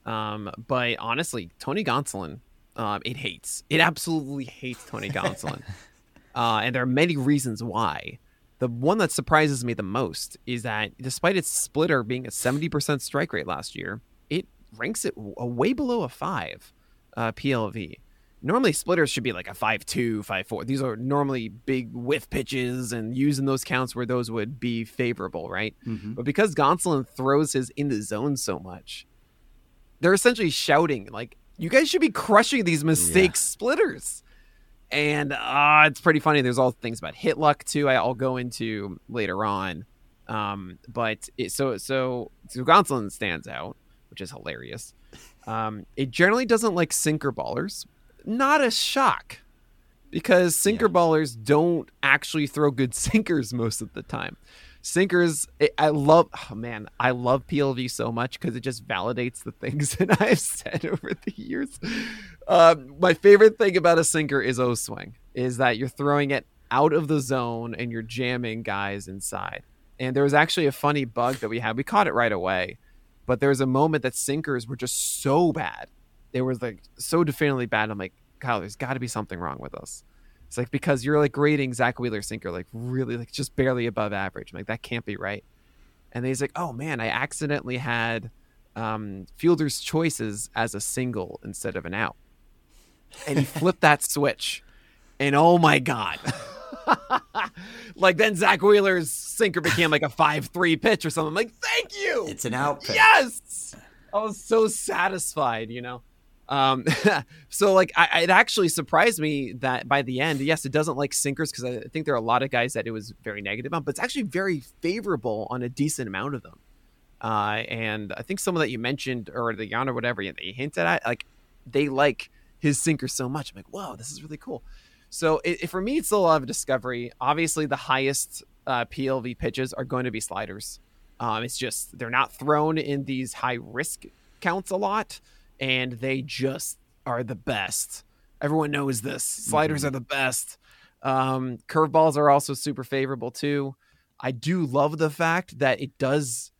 Speaker 5: Um, but honestly, Tony Gonsolin, um, it hates. It absolutely hates Tony Gonsolin, (laughs) uh, and there are many reasons why. The one that surprises me the most is that despite its splitter being a 70% strike rate last year, it ranks it way below a five uh, PLV. Normally, splitters should be like a 5'2, 5'4. These are normally big whiff pitches and using those counts where those would be favorable, right? But because Gonsolin throws his in the zone so much, they're essentially shouting, like, you guys should be crushing these mistake splitters. And uh, it's pretty funny. There's all things about hit luck too. I'll go into later on. Um, but it, so so so Gonsolin stands out, which is hilarious. Um, it generally doesn't like sinker ballers. Not a shock, because sinker ballers don't actually throw good (laughs) sinkers most of the time. Sinkers, I- I love. Oh man, I love PLV so much because it just validates the things (laughs) that I've said over the years. Um, my favorite thing about a sinker is O swing, is that you're throwing it out of the zone and you're jamming guys inside. And there was actually a funny bug that we had. We caught it right away, but there was a moment that sinkers were just so bad. They were like so definitively bad. I'm like, Kyle, there's got to be something wrong with us. It's like because you're like grading Zack Wheeler sinker like really like just barely above average. I'm like that can't be right. And he's like, oh man, I accidentally had um, fielder's choices as a single instead of an out. And he flipped that (laughs) switch, and oh my god. (laughs) like then Zack Wheeler's sinker became like a five three pitch or something. I'm like, thank you.
Speaker 3: It's an output.
Speaker 5: Yes, I was so satisfied, you know. Um, (laughs) so like, I, it actually surprised me that by the end, yes, it doesn't like sinkers because I think there are a lot of guys that it was very negative on, but it's actually very favorable on a decent amount of them. Uh, and I think someone that you mentioned or the Jan or whatever you hinted at, like they like his sinker so much. I'm like, whoa, this is really cool. So it, it- for me, it's a lot of discovery. Obviously, the highest uh, PLV pitches are going to be sliders. Um, it's just they're not thrown in these high risk counts a lot, and they just are the best. Everyone knows this. Sliders are the best. Um, curveballs are also super favorable too. I do love the fact that it does,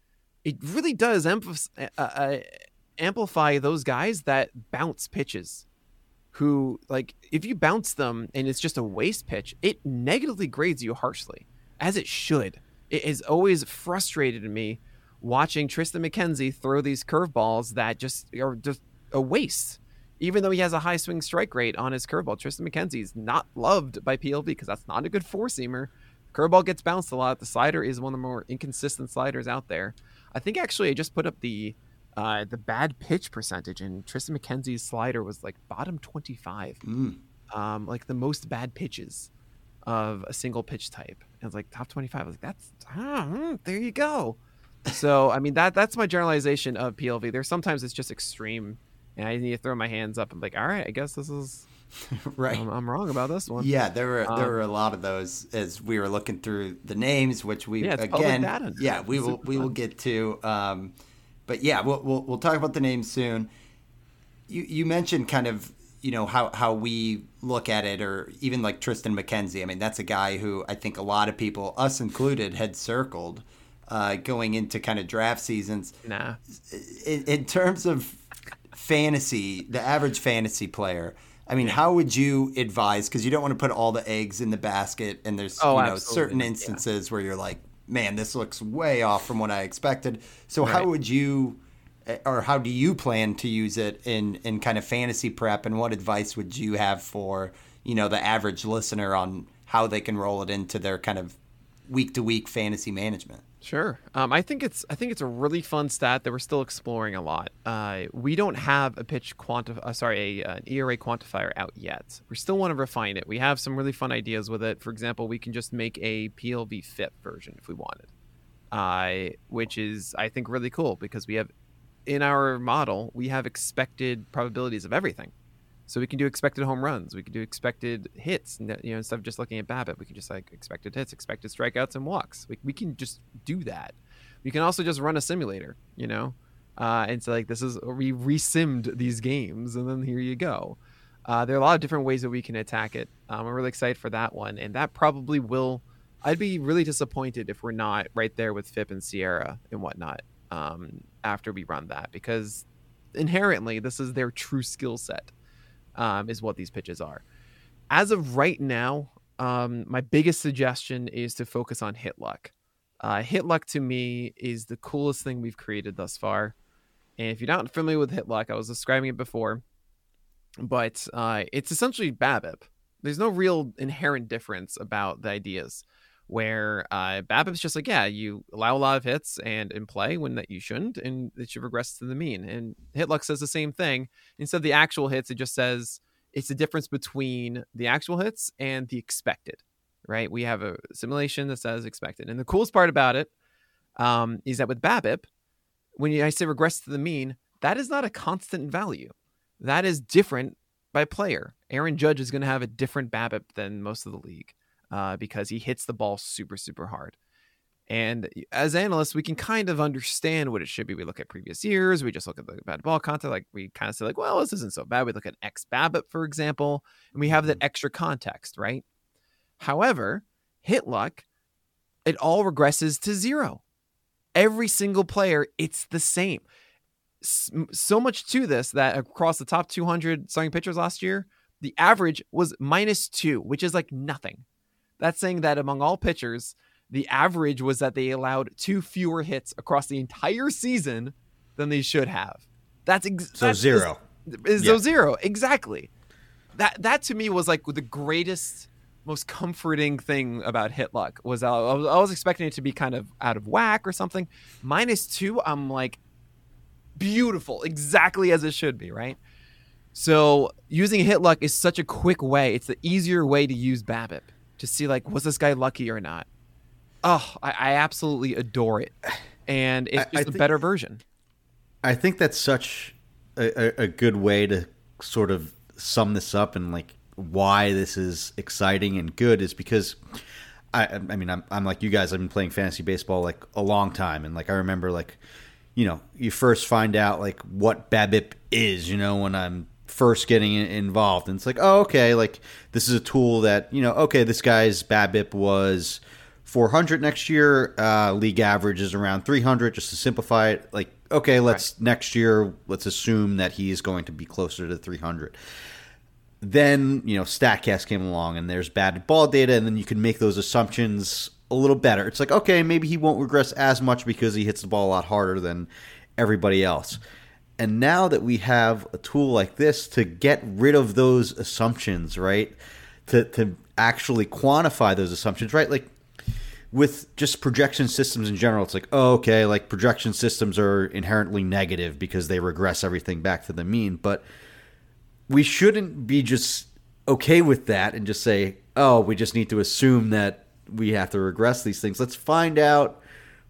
Speaker 5: it really does emphas- uh, uh, amplify those guys that bounce pitches who like if you bounce them and it's just a waste pitch, it negatively grades you harshly, as it should. It has always frustrated me watching Triston McKenzie throw these curveballs that just are just a waste. Even though he has a high swing strike rate on his curveball, Triston McKenzie's not loved by PLV because that's not a good four seamer. Curveball gets bounced a lot. The slider is one of the more inconsistent sliders out there. I think actually I just put up the uh, the bad pitch percentage, and Triston McKenzie's slider was like bottom twenty five,
Speaker 3: Mm.
Speaker 5: um, like the most bad pitches of a single pitch type. And it's like top twenty five. I was like, that's ah, mm, there you go. So I mean that that's my generalization of PLV. There's sometimes it's just extreme, and I need to throw my hands up. I'm like, all right, I guess this is (laughs)
Speaker 3: Right.
Speaker 5: I'm, I'm wrong about this one.
Speaker 3: Yeah, there were there
Speaker 5: Um,
Speaker 3: were a lot of those as we were looking through the names, which we
Speaker 5: Yeah,
Speaker 3: again, yeah, we will we will get to. Um, but yeah, we'll, we'll we'll talk about the names soon. You you mentioned kind of you know how how we look at it, or even like Triston McKenzie. I mean, that's a guy who I think a lot of people, us included, had circled uh, going into kind of draft seasons
Speaker 5: Nah.
Speaker 3: in, in terms of fantasy, the average fantasy player, I mean, how would you advise? Because you don't want to put all the eggs in the basket, and there's
Speaker 5: Oh,
Speaker 3: you know
Speaker 5: absolutely.
Speaker 3: certain
Speaker 5: Yeah.
Speaker 3: instances where you're like, man, this looks way off from what I expected. So how would you, eh, or how do you plan to use it in in kind of fantasy prep? And what advice would you have for you know the average listener on how they can roll it into their kind of week to week fantasy management?
Speaker 5: Sure. Um, I think it's I think it's a really fun stat that we're still exploring a lot. Uh, we don't have a pitch quanti- uh, sorry, a, uh, an ERA quantifier out yet. We still want to refine it. We have some really fun ideas with it. For example, we can just make a PLV FIP version if we wanted, uh, which is I think really cool because we have in our model we have expected probabilities of everything. So we can do expected home runs. We can do expected hits. You know, instead of just looking at BABIP, we can just like expected hits, expected strikeouts, and walks. We, we can just do that. We can also just run a simulator. You know, uh, and so like this is we resimmed these games, and then here you go. Uh, there are a lot of different ways that we can attack it. Um, I'm really excited for that one, and that probably will. I'd be really disappointed if we're not right there with FIP and SIERA and whatnot um, after we run that because inherently this is their true skill set um, is what these pitches are. As of right now, um, my biggest suggestion is to focus on hit luck. Uh, hit luck to me is the coolest thing we've created thus far. And if you're not familiar with hit luck, I was describing it before, but uh, it's essentially BABIP. There's no real inherent difference about the ideas. Where uh, BABIP's just like, yeah, you allow a lot of hits and in play when that you shouldn't, and it should regress to the mean. And hit luck says the same thing. Instead of the actual hits, it just says it's the difference between the actual hits and the expected. Right? We have a simulation that says expected, and the coolest part about it um, is that with BABIP, when I say regress to the mean, that is not a constant value. That is different by player. Aaron Judge is going to have a different BABIP than most of the league uh, because he hits the ball super, super hard. And as analysts, we can kind of understand what it should be. We look at previous years. We just look at the batted ball content. Like we kind of say, like, well, this isn't so bad. We look at xBABIP, for example, and we have that extra context, right? However, hit luck, it all regresses to zero. Every single player, it's the same. So much to this that across the top 200 starting pitchers last year, the average was minus two, which is like nothing. That's saying that among all pitchers, the average was that they allowed two fewer hits across the entire season than they should have. That's ex-
Speaker 4: So
Speaker 5: that's
Speaker 4: zero.
Speaker 5: Is, is
Speaker 4: Yeah.
Speaker 5: so zero exactly. That that to me was like the greatest, most comforting thing about hit luck was I was, I was expecting it to be kind of out of whack or something. Minus two, I'm like beautiful, exactly as it should be, right? So using hit luck is such a quick way. It's the easier way to use BABIP to see like was this guy lucky or not. Oh, I, I absolutely adore it, and it's
Speaker 4: I-
Speaker 5: just
Speaker 4: I
Speaker 5: a
Speaker 4: think-
Speaker 5: better version.
Speaker 4: I think that's such a, a, a good way to sort of sum this up and like why this is exciting and good is because I I mean I'm I'm like you guys I've been playing fantasy baseball like a long time and like I remember like you know you first find out like what BABIP is you know when I'm first getting involved and it's like oh okay like this is a tool that you know okay this guy's BABIP was 400 next year. Uh, league average is around 300. Just to simplify it, like okay, let's next year let's assume that he is going to be closer to 300. Then you know Statcast came along and there's batted ball data, and then you can make those assumptions a little better. It's like okay, maybe he won't regress as much because he hits the ball a lot harder than everybody else. And now that we have a tool like this to get rid of those assumptions, right? To to actually quantify those assumptions, right? Like with just projection systems in general, it's like, oh, okay, like projection systems are inherently negative because they regress everything back to the mean. But we shouldn't be just okay with that and just say, oh, we just need to assume that we have to regress these things. Let's find out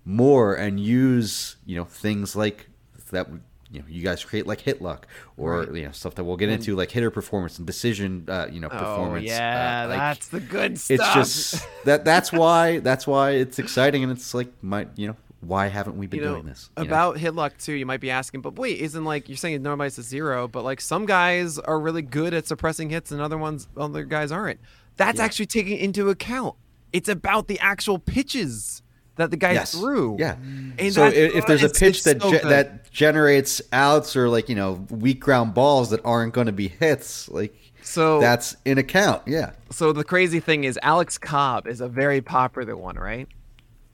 Speaker 4: more and use, you know, things like that you know you guys create like hit luck or
Speaker 5: Right.
Speaker 4: you know stuff that we'll get into like hitter performance and decision uh, you know
Speaker 5: Oh
Speaker 4: performance
Speaker 5: yeah,
Speaker 4: uh, like,
Speaker 5: that's the good stuff.
Speaker 4: it's just (laughs) that that's why that's why it's exciting and it's like my you know why haven't we been
Speaker 5: you know,
Speaker 4: doing this you know?
Speaker 5: about hit luck too. You might be asking, but wait, isn't like you're saying normalized to zero? But like some guys are really good at suppressing hits, and other ones, other guys aren't. That's actually taking into account. It's about the actual pitches that the guy
Speaker 4: yes
Speaker 5: threw.
Speaker 4: yeah
Speaker 5: And
Speaker 4: so if, if there's a pitch that
Speaker 5: so
Speaker 4: ge- that generates outs or like you know weak ground balls that aren't going to be hits like
Speaker 5: So
Speaker 4: that's in account yeah
Speaker 5: so the crazy thing is Alex Cobb is a very popular one, right?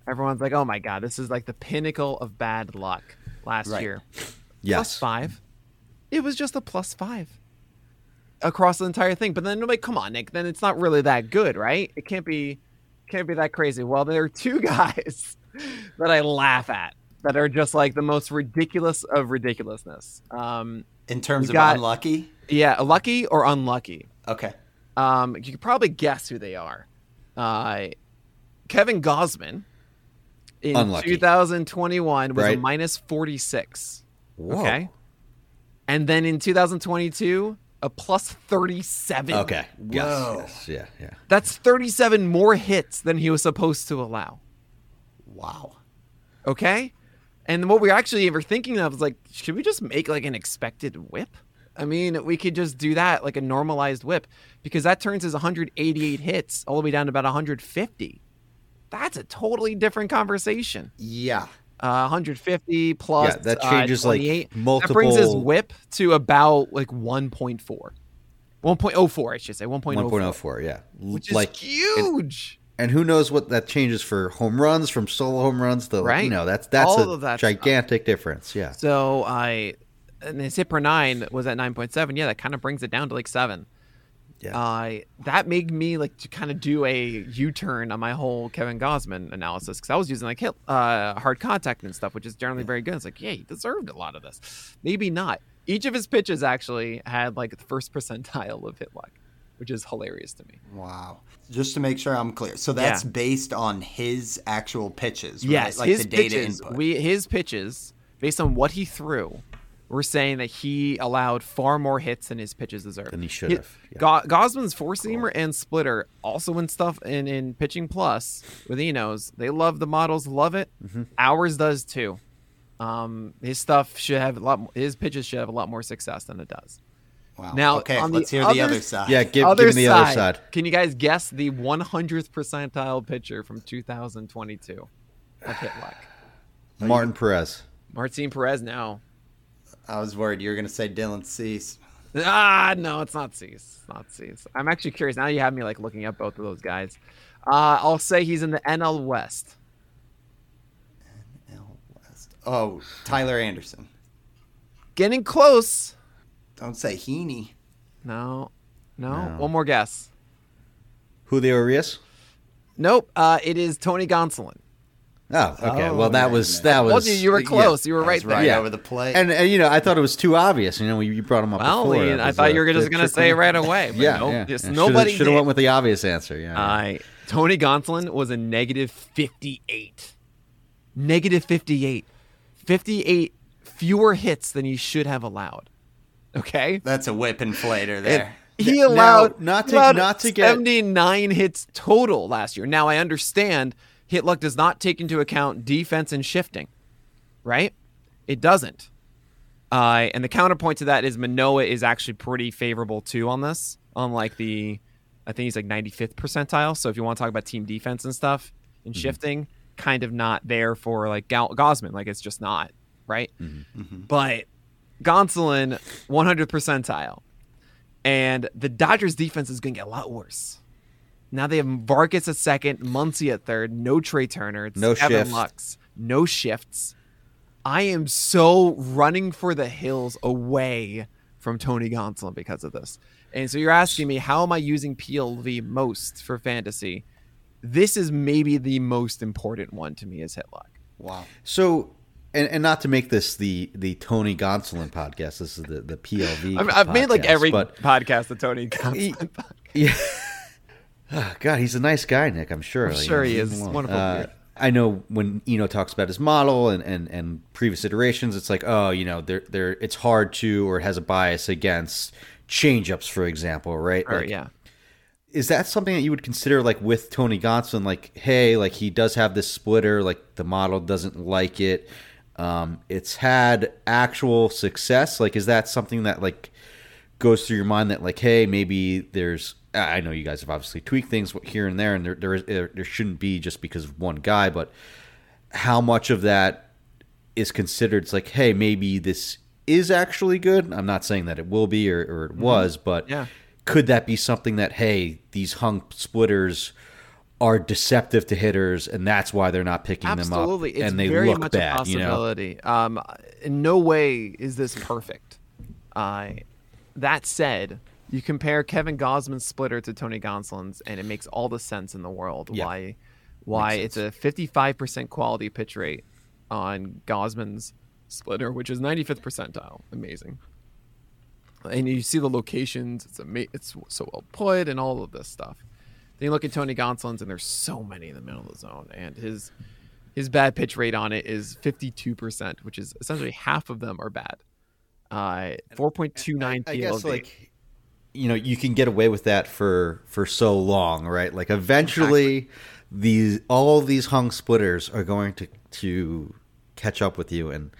Speaker 5: Everyone's like, "Oh my god, this is like the pinnacle of bad luck last
Speaker 3: Right.
Speaker 5: year."
Speaker 4: Yes
Speaker 5: five. It was just a plus five across the entire thing. But then, like, come on, Nick. Then it's not really that good, right? It can't be, can't be that crazy. Well, there are two (laughs) guys that I laugh at that are just like the most ridiculous of ridiculousness. Um,
Speaker 3: In terms of
Speaker 5: got-
Speaker 3: unlucky?
Speaker 5: yeah, lucky or unlucky.
Speaker 3: Okay.
Speaker 5: Um, you could probably guess who they are. Uh, Kevin Gausman in
Speaker 4: Unlucky.
Speaker 5: 2021 was a minus 46.
Speaker 4: Whoa.
Speaker 5: Okay. And then in 2022, a plus 37.
Speaker 4: okay yes,
Speaker 3: Whoa.
Speaker 4: yes yeah yeah
Speaker 5: That's 37 more hits than he was supposed to allow.
Speaker 3: Wow.
Speaker 5: Okay. And what we're actually ever thinking of is like, should we just make like an expected whip? I mean, we could just do that like a normalized whip because that turns his 188 hits all the way down to about 150. That's a totally different conversation.
Speaker 3: Yeah.
Speaker 5: Uh, 150 plus
Speaker 4: Yeah, that
Speaker 5: uh,
Speaker 4: changes, like,
Speaker 5: 28. That brings his whip to about like 1.4. 1.04, I should say. 1.04.
Speaker 4: 1.04 yeah
Speaker 5: Which is
Speaker 4: like
Speaker 5: huge.
Speaker 4: and who knows what that changes for home runs from solo home runs to
Speaker 5: Right.
Speaker 4: you know that's that's
Speaker 5: All
Speaker 4: a
Speaker 5: of that stuff.
Speaker 4: gigantic difference yeah
Speaker 5: So I, and his hit per nine was at 9.7. Yeah, that kind of brings it down to like seven.
Speaker 4: Yeah.
Speaker 5: Uh, that made me like to kind of do a U-turn on my whole Kevin Gausman analysis because I was using like hit, uh, hard contact and stuff, which is generally very good. It's like, yeah, he deserved a lot of this. Maybe not. Each of his pitches actually had like the first (laughs) percentile of hit luck, which is hilarious to me.
Speaker 3: Wow. Just to make sure I'm clear. So that's
Speaker 5: Yeah.
Speaker 3: based on his actual pitches, right?
Speaker 5: Yes,
Speaker 3: Like
Speaker 5: his
Speaker 3: the data
Speaker 5: pitches.
Speaker 3: input.
Speaker 5: We his pitches based on what he threw. We're saying that he allowed far more hits than his pitches deserved.
Speaker 4: Than he should have, yeah.
Speaker 5: Go- Gausman's four seamer and splitter also in stuff in in pitching plus with Eno's. They love the models, love it.
Speaker 4: Mm-hmm.
Speaker 5: Ours does too. Um, his stuff should have a lot. More, his pitches should have a lot more success than it does.
Speaker 3: wow.
Speaker 5: now,
Speaker 3: okay,
Speaker 5: on the
Speaker 3: let's hear
Speaker 5: other-
Speaker 3: the other side.
Speaker 4: yeah give,
Speaker 5: other
Speaker 4: give me the other side
Speaker 5: Can you guys guess the 100th percentile pitcher from 2022 of hit luck?
Speaker 4: martin perez
Speaker 5: Martin Perez now.
Speaker 3: I was worried you were going to say Dylan Cease.
Speaker 5: Ah, no, it's not Cease. It's not Cease. I'm actually curious. Now you have me like looking up both of those guys. Uh, I'll say he's in the NL West.
Speaker 3: L West. Oh, Tyler Anderson.
Speaker 5: Getting close.
Speaker 3: Don't say Heaney.
Speaker 5: No, no.
Speaker 4: No.
Speaker 5: One more guess.
Speaker 4: julio urias
Speaker 5: Nope. Uh, it is Tony Gonsolin.
Speaker 4: Oh okay
Speaker 3: Oh,
Speaker 4: well that
Speaker 3: right,
Speaker 4: was
Speaker 3: right.
Speaker 4: that was
Speaker 5: you, you were
Speaker 4: yeah.
Speaker 5: close. You were right there.
Speaker 3: right
Speaker 4: Yeah.
Speaker 3: over the plate.
Speaker 4: and, and you know i thought it was too obvious you know you brought him up
Speaker 5: Well,
Speaker 4: before.
Speaker 5: Ian, I thought
Speaker 4: a
Speaker 5: you were just gonna say
Speaker 4: one.
Speaker 5: right away. But
Speaker 4: yeah,
Speaker 5: nope,
Speaker 4: yeah.
Speaker 5: just
Speaker 4: yeah.
Speaker 5: nobody
Speaker 4: should have went with the obvious answer yeah, yeah.
Speaker 5: Uh, Tony Gonsolin was a negative 58. Negative 58. 58 fewer hits than he should have allowed. Okay?
Speaker 3: That's a whip inflator there.
Speaker 5: He
Speaker 4: Now,
Speaker 5: allowed
Speaker 4: not to-
Speaker 5: allowed
Speaker 4: not to get-
Speaker 5: 79 hits total last year. Now I understand hit luck does not take into account defense and shifting, right? It doesn't. Uh, and the counterpoint to that is Manoah is actually pretty favorable too on this. unlike the, I think he's like 95th percentile. So if you want to talk about team defense and stuff and mm-hmm. shifting, kind of not there for like Gal- Gausman. Like it's just not right. Mm-hmm. Mm-hmm. But Gonsolin 100th percentile, and the Dodgers defense is going to get a lot worse. Now they have Vargas at second, Muncy at third, no Trea Turner, it's
Speaker 4: No
Speaker 5: Kevin
Speaker 4: shifts.
Speaker 5: Lux, no shifts. I am so running for the hills away from Tony Gonsolin because of this. And so you're asking me, how am I using PLV most for fantasy? This is maybe the most important one to me is hit luck.
Speaker 3: Wow.
Speaker 4: So, and, and not to make this the the Tony Gonsolin podcast. This is the the PLV.
Speaker 5: I mean, I've made like every podcast the Tony (laughs) Gonsolin podcast. (laughs)
Speaker 4: yeah. (sighs) God, he's a nice guy, Nick. I'm sure.
Speaker 5: I'm sure he is. Wonderful
Speaker 4: Uh. I know when Eno talks about his model and, and, and previous iterations, it's like, oh, you know, they're, they're, it's hard to or has a bias against changeups, for example, right?
Speaker 5: Or,
Speaker 4: Like,
Speaker 5: yeah.
Speaker 4: is that something that you would consider like with Tony Gonsolin? Like, hey, like he does have this splitter, like the model doesn't like it. Um, it's had actual success. Like, is that something that like goes through your mind that like, hey, maybe there's I know you guys have obviously tweaked things here and there, and there there, is, there, shouldn't be just because of one guy, but how much of that is considered? It's like, hey, maybe this is actually good. I'm not saying that it will be or, or it was, but
Speaker 5: Mm-hmm. Yeah.
Speaker 4: could that be something that hey, these hung splitters are deceptive to hitters, and that's why they're not picking
Speaker 5: Absolutely.
Speaker 4: them up,
Speaker 5: It's
Speaker 4: and they
Speaker 5: very
Speaker 4: look
Speaker 5: much
Speaker 4: bad.
Speaker 5: a
Speaker 4: You know,
Speaker 5: possibility. Um, in no way is this perfect. Uh, that said, you compare Kevin Gausman's splitter to Tony Gonsolin's, and it makes all the sense in the world
Speaker 4: Yeah.
Speaker 5: why why it's a 55% quality pitch rate on Gosman's splitter, which is 95th percentile. Amazing. And you see the locations. It's ama- It's so well put, and all of this stuff. Then you look at Tony Gonsolin's, and there's so many in the middle of the zone, and his his bad pitch rate on it is 52%, which is essentially half of them are bad. Uh, 4.29
Speaker 4: I guess
Speaker 5: PLV.
Speaker 4: like you know you can get away with that for for so long, right? Like eventually these all these hung splitters are going to to catch up with you and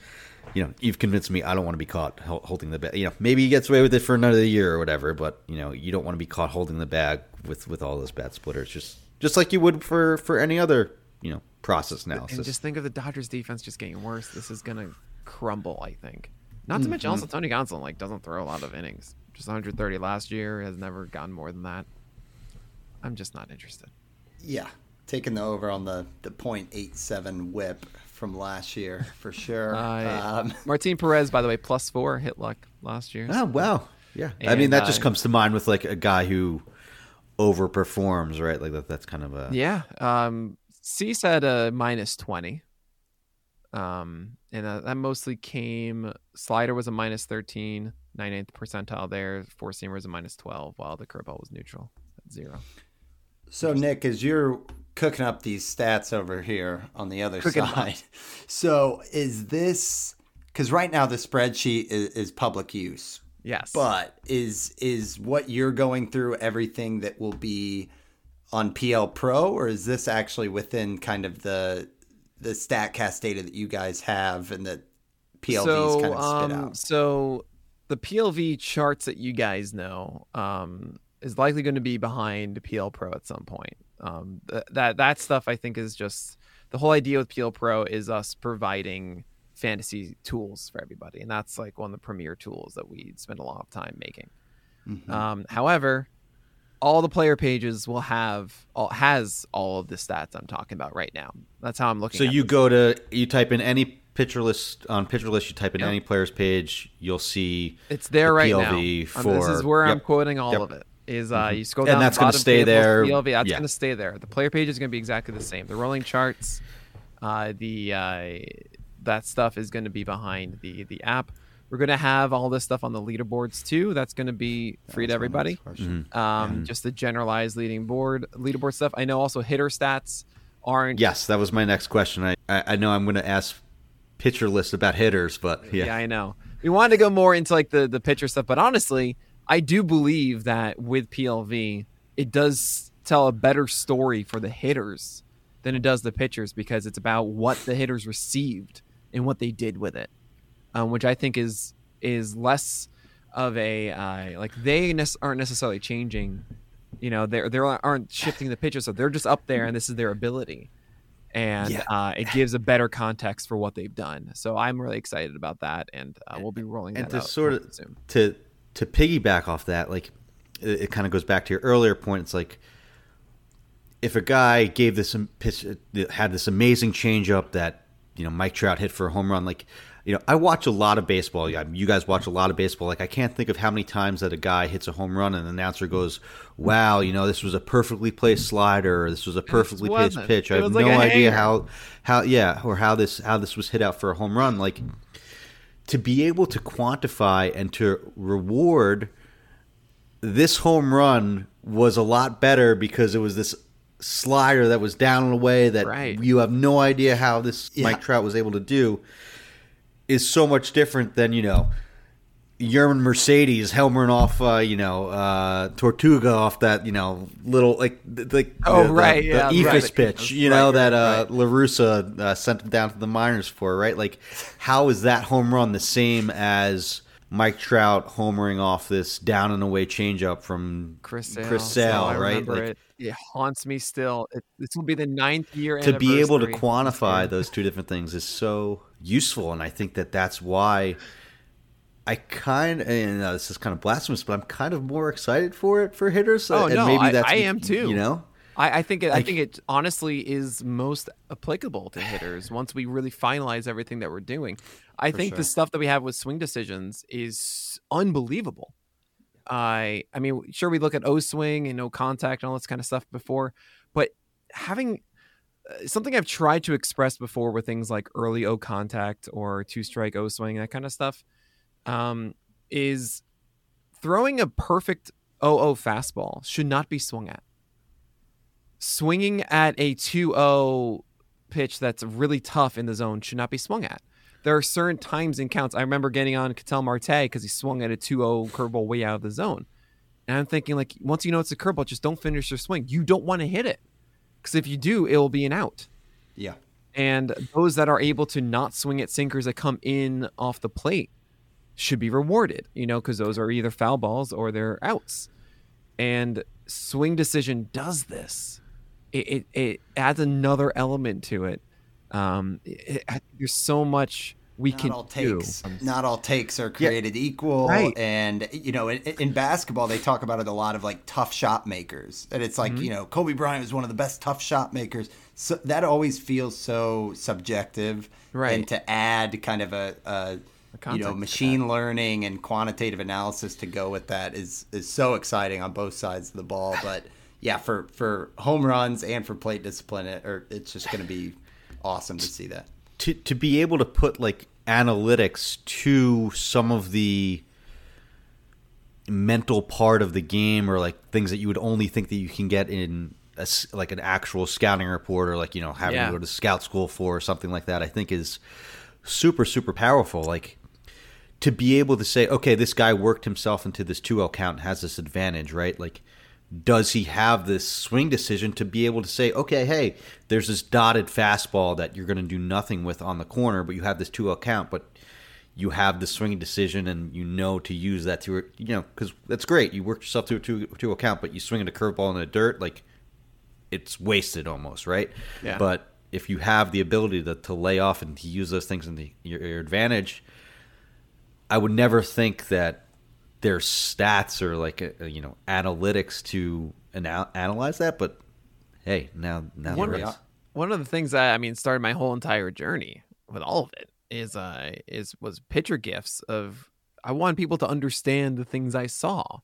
Speaker 4: you know you've convinced me I don't want to be caught holding the bag. You know maybe he gets away with it for another year or whatever, but you know you don't want to be caught holding the bag with with all those bad splitters just just like you would for for any other you know process analysis.
Speaker 5: and just think of the Dodgers defense just getting worse. This is gonna crumble, I think. Not to mm-hmm. mention also Tony Gonsolin like doesn't throw a lot of innings. Just 130 last year, has never gotten more than that. I'm just not interested.
Speaker 3: Yeah. Taking the over on the, the .87 whip from last year for sure. (laughs)
Speaker 5: Uh,
Speaker 3: um,
Speaker 5: Martin Perez, by the way, plus four hit luck last year.
Speaker 4: Oh wow, yeah. I mean
Speaker 5: And,
Speaker 4: that just
Speaker 5: uh,
Speaker 4: comes to mind with like a guy who overperforms, right? Like that. That's kind of a
Speaker 5: Yeah. Um, Cease had a minus 20. Um, and uh, that mostly came. Slider was a minus 13, 98th percentile there. Four seamer was a minus 12, while the curveball was neutral at zero.
Speaker 3: So, Nick, as you're cooking up these stats over here on the other
Speaker 5: Cooking 'em up.
Speaker 3: side, (laughs) so is this because right now the spreadsheet is, is public use,
Speaker 5: Yes.
Speaker 3: but is is what you're going through everything that will be on PL Pro, or is this actually within kind of the the Statcast data that you guys have and that PLVs
Speaker 5: so,
Speaker 3: kind of spit
Speaker 5: um,
Speaker 3: out?
Speaker 5: So the PLV charts that you guys know um, is likely going to be behind PL Pro at some point. Um, th- that that stuff I think is just the whole idea with PL Pro is us providing fantasy tools for everybody, and that's like one of the premier tools that we spend a lot of time making.
Speaker 3: Mhm.
Speaker 5: Um, however, all the player pages will have all has all of the stats I'm talking about right now. That's how I'm looking.
Speaker 4: So you
Speaker 5: this.
Speaker 4: go to you type in any pitcher list on pitcher list. You type in
Speaker 5: Yep.
Speaker 4: any player's page. You'll see
Speaker 5: It's there
Speaker 4: the
Speaker 5: right
Speaker 4: PLV
Speaker 5: now. Um, this is
Speaker 4: for-
Speaker 5: where I'm quoting all
Speaker 4: Yep.
Speaker 5: of it. Is uh, you scroll
Speaker 4: And
Speaker 5: down,
Speaker 4: that's
Speaker 5: going
Speaker 4: gonna stay there.
Speaker 5: PLV, that's
Speaker 4: Yeah.
Speaker 5: going to stay there. The player page is going to be exactly the same. The rolling charts, uh, the uh, that stuff is going to be behind the the app. We're going to have all this stuff on the leaderboards too. That's going to be free to
Speaker 3: That's my
Speaker 5: everybody.
Speaker 3: next question.
Speaker 5: Um, just the generalized leading board leaderboard stuff. I know also hitter stats aren't.
Speaker 4: Yes, that was my next question. I I, I know I'm going to ask pitcher list about hitters, but yeah,
Speaker 5: Yeah, I know. We wanted to go more into like the the pitcher stuff, but honestly, I do believe that with PLV, it does tell a better story for the hitters than it does the pitchers because it's about what the hitters received and what they did with it, um, which I think is is less of a uh, like they nec- aren't necessarily changing. You know, they they aren't shifting the pitches, so they're just up there, and this is their ability and
Speaker 4: Yeah.
Speaker 5: uh, it gives a better context for what they've done. So I'm really excited about that, and uh, we'll be rolling
Speaker 4: and to sort of
Speaker 5: soon.
Speaker 4: to to piggyback off that, like it, it kind of goes back to your earlier point. It's like if a guy gave this pitch, had this amazing changeup that you know Mike Trout hit for a home run. Like you know, I watch a lot of baseball. You guys watch a lot of baseball. Like I can't think of how many times that a guy hits a home run and the announcer goes, "Wow, you know, this was a perfectly placed slider. Or this was a perfectly placed pitch." I have
Speaker 5: was
Speaker 4: no idea
Speaker 5: hanger.
Speaker 4: how how yeah or how this how this was hit out for a home run. Like to be able to quantify and to reward this home run was a lot better because it was this slider that was down and away that
Speaker 5: Right.
Speaker 4: you have no idea how this
Speaker 3: Yeah.
Speaker 4: Mike Trout was able to do is so much different than you know Yermín Mercedes helmering off uh, you know uh, Tortuga off that you know little like th- like
Speaker 5: Oh,
Speaker 4: the,
Speaker 5: right,
Speaker 4: the,
Speaker 5: yeah,
Speaker 4: the
Speaker 5: right.
Speaker 4: Pitch you know
Speaker 5: right,
Speaker 4: that uh,
Speaker 5: right.
Speaker 4: La Russa uh, sent him down to the minors for right like how is that home run the same as Mike Trout homering off this down and away changeup from
Speaker 5: Chris Sale.
Speaker 4: Chris Sale,
Speaker 5: I
Speaker 4: right? Like,
Speaker 5: it. It haunts me still. It, this will be the ninth year
Speaker 4: to be able to quantify (laughs) those two different things is so useful and i think that that's why i kind and uh, this is kind of blasphemous but i'm kind of more excited for it for hitters
Speaker 5: Oh,
Speaker 4: and
Speaker 5: no,
Speaker 4: maybe
Speaker 5: I-
Speaker 4: that's
Speaker 5: I am too.
Speaker 4: you know
Speaker 5: I, I think it, I
Speaker 4: Like-
Speaker 5: think it honestly is most applicable to hitters once we really finalize everything that we're doing. I think
Speaker 3: sure.
Speaker 5: the stuff that we have with swing decisions is unbelievable. I I mean, sure we look at O swing and no contact and all this kind of stuff before, but having something I've tried to express before with things like early O contact or two strike O swing that kind of stuff um, is throwing a perfect 0-0 fastball should not be swung at swinging at a 2-0 pitch that's really tough in the zone should not be swung at. There are certain times and counts. I remember getting on Ketel Marte because he swung at a 2-0 curveball way out of the zone. And I'm thinking, like, once you know it's a curveball, just don't finish your swing. You don't want to hit it. Because if you do, it will be an out.
Speaker 3: Yeah.
Speaker 5: And those that are able to not swing at sinkers that come in off the plate should be rewarded, you know, because those are either foul balls or they're outs. And swing decision does this. It, it, it adds another element to it. Um, it, it- there's so much we
Speaker 3: not
Speaker 5: can
Speaker 3: all
Speaker 5: do.
Speaker 3: takes. Not all takes are created equal.
Speaker 5: Right.
Speaker 3: and you know in, in basketball they talk about it a lot of like tough shot makers. And it's
Speaker 5: Mm-hmm.
Speaker 3: like you know kobe bryant was one of the best tough shot makers. So that always feels so subjective.
Speaker 5: Right.
Speaker 3: and to add kind of a, a you know machine learning and quantitative analysis to go with that is is so exciting on both sides of the ball. But yeah for for home runs and for plate discipline it, or it's just going to be awesome to see that
Speaker 4: to to be able to put like analytics to some of the mental part of the game or like things that you would only think that you can get in a like an actual scouting report or like you know having
Speaker 5: Yeah.
Speaker 4: to go to scout school for or something like that i think is super super powerful like to be able to say okay this guy worked himself into this 2l count and has this advantage right like does he have this swing decision to be able to say, okay, hey, there's this dotted fastball that you're going to do nothing with on the corner, but you have this 2 0 count, but you have the swing decision and you know to use that to, you know, because that's great. You worked yourself to a 2 2 count, but you swing at a curveball in the dirt, like it's wasted almost, right?
Speaker 5: Yeah.
Speaker 4: But if you have the ability to, to lay off and to use those things in the, your, your advantage, I would never think that there's stats or like uh you know analytics to anal- analyze that. But hey, now now
Speaker 5: One,
Speaker 4: there is.
Speaker 5: one of the things that I mean started my whole entire journey with all of it is uh is was pitcher GIFs of I want people to understand the things I saw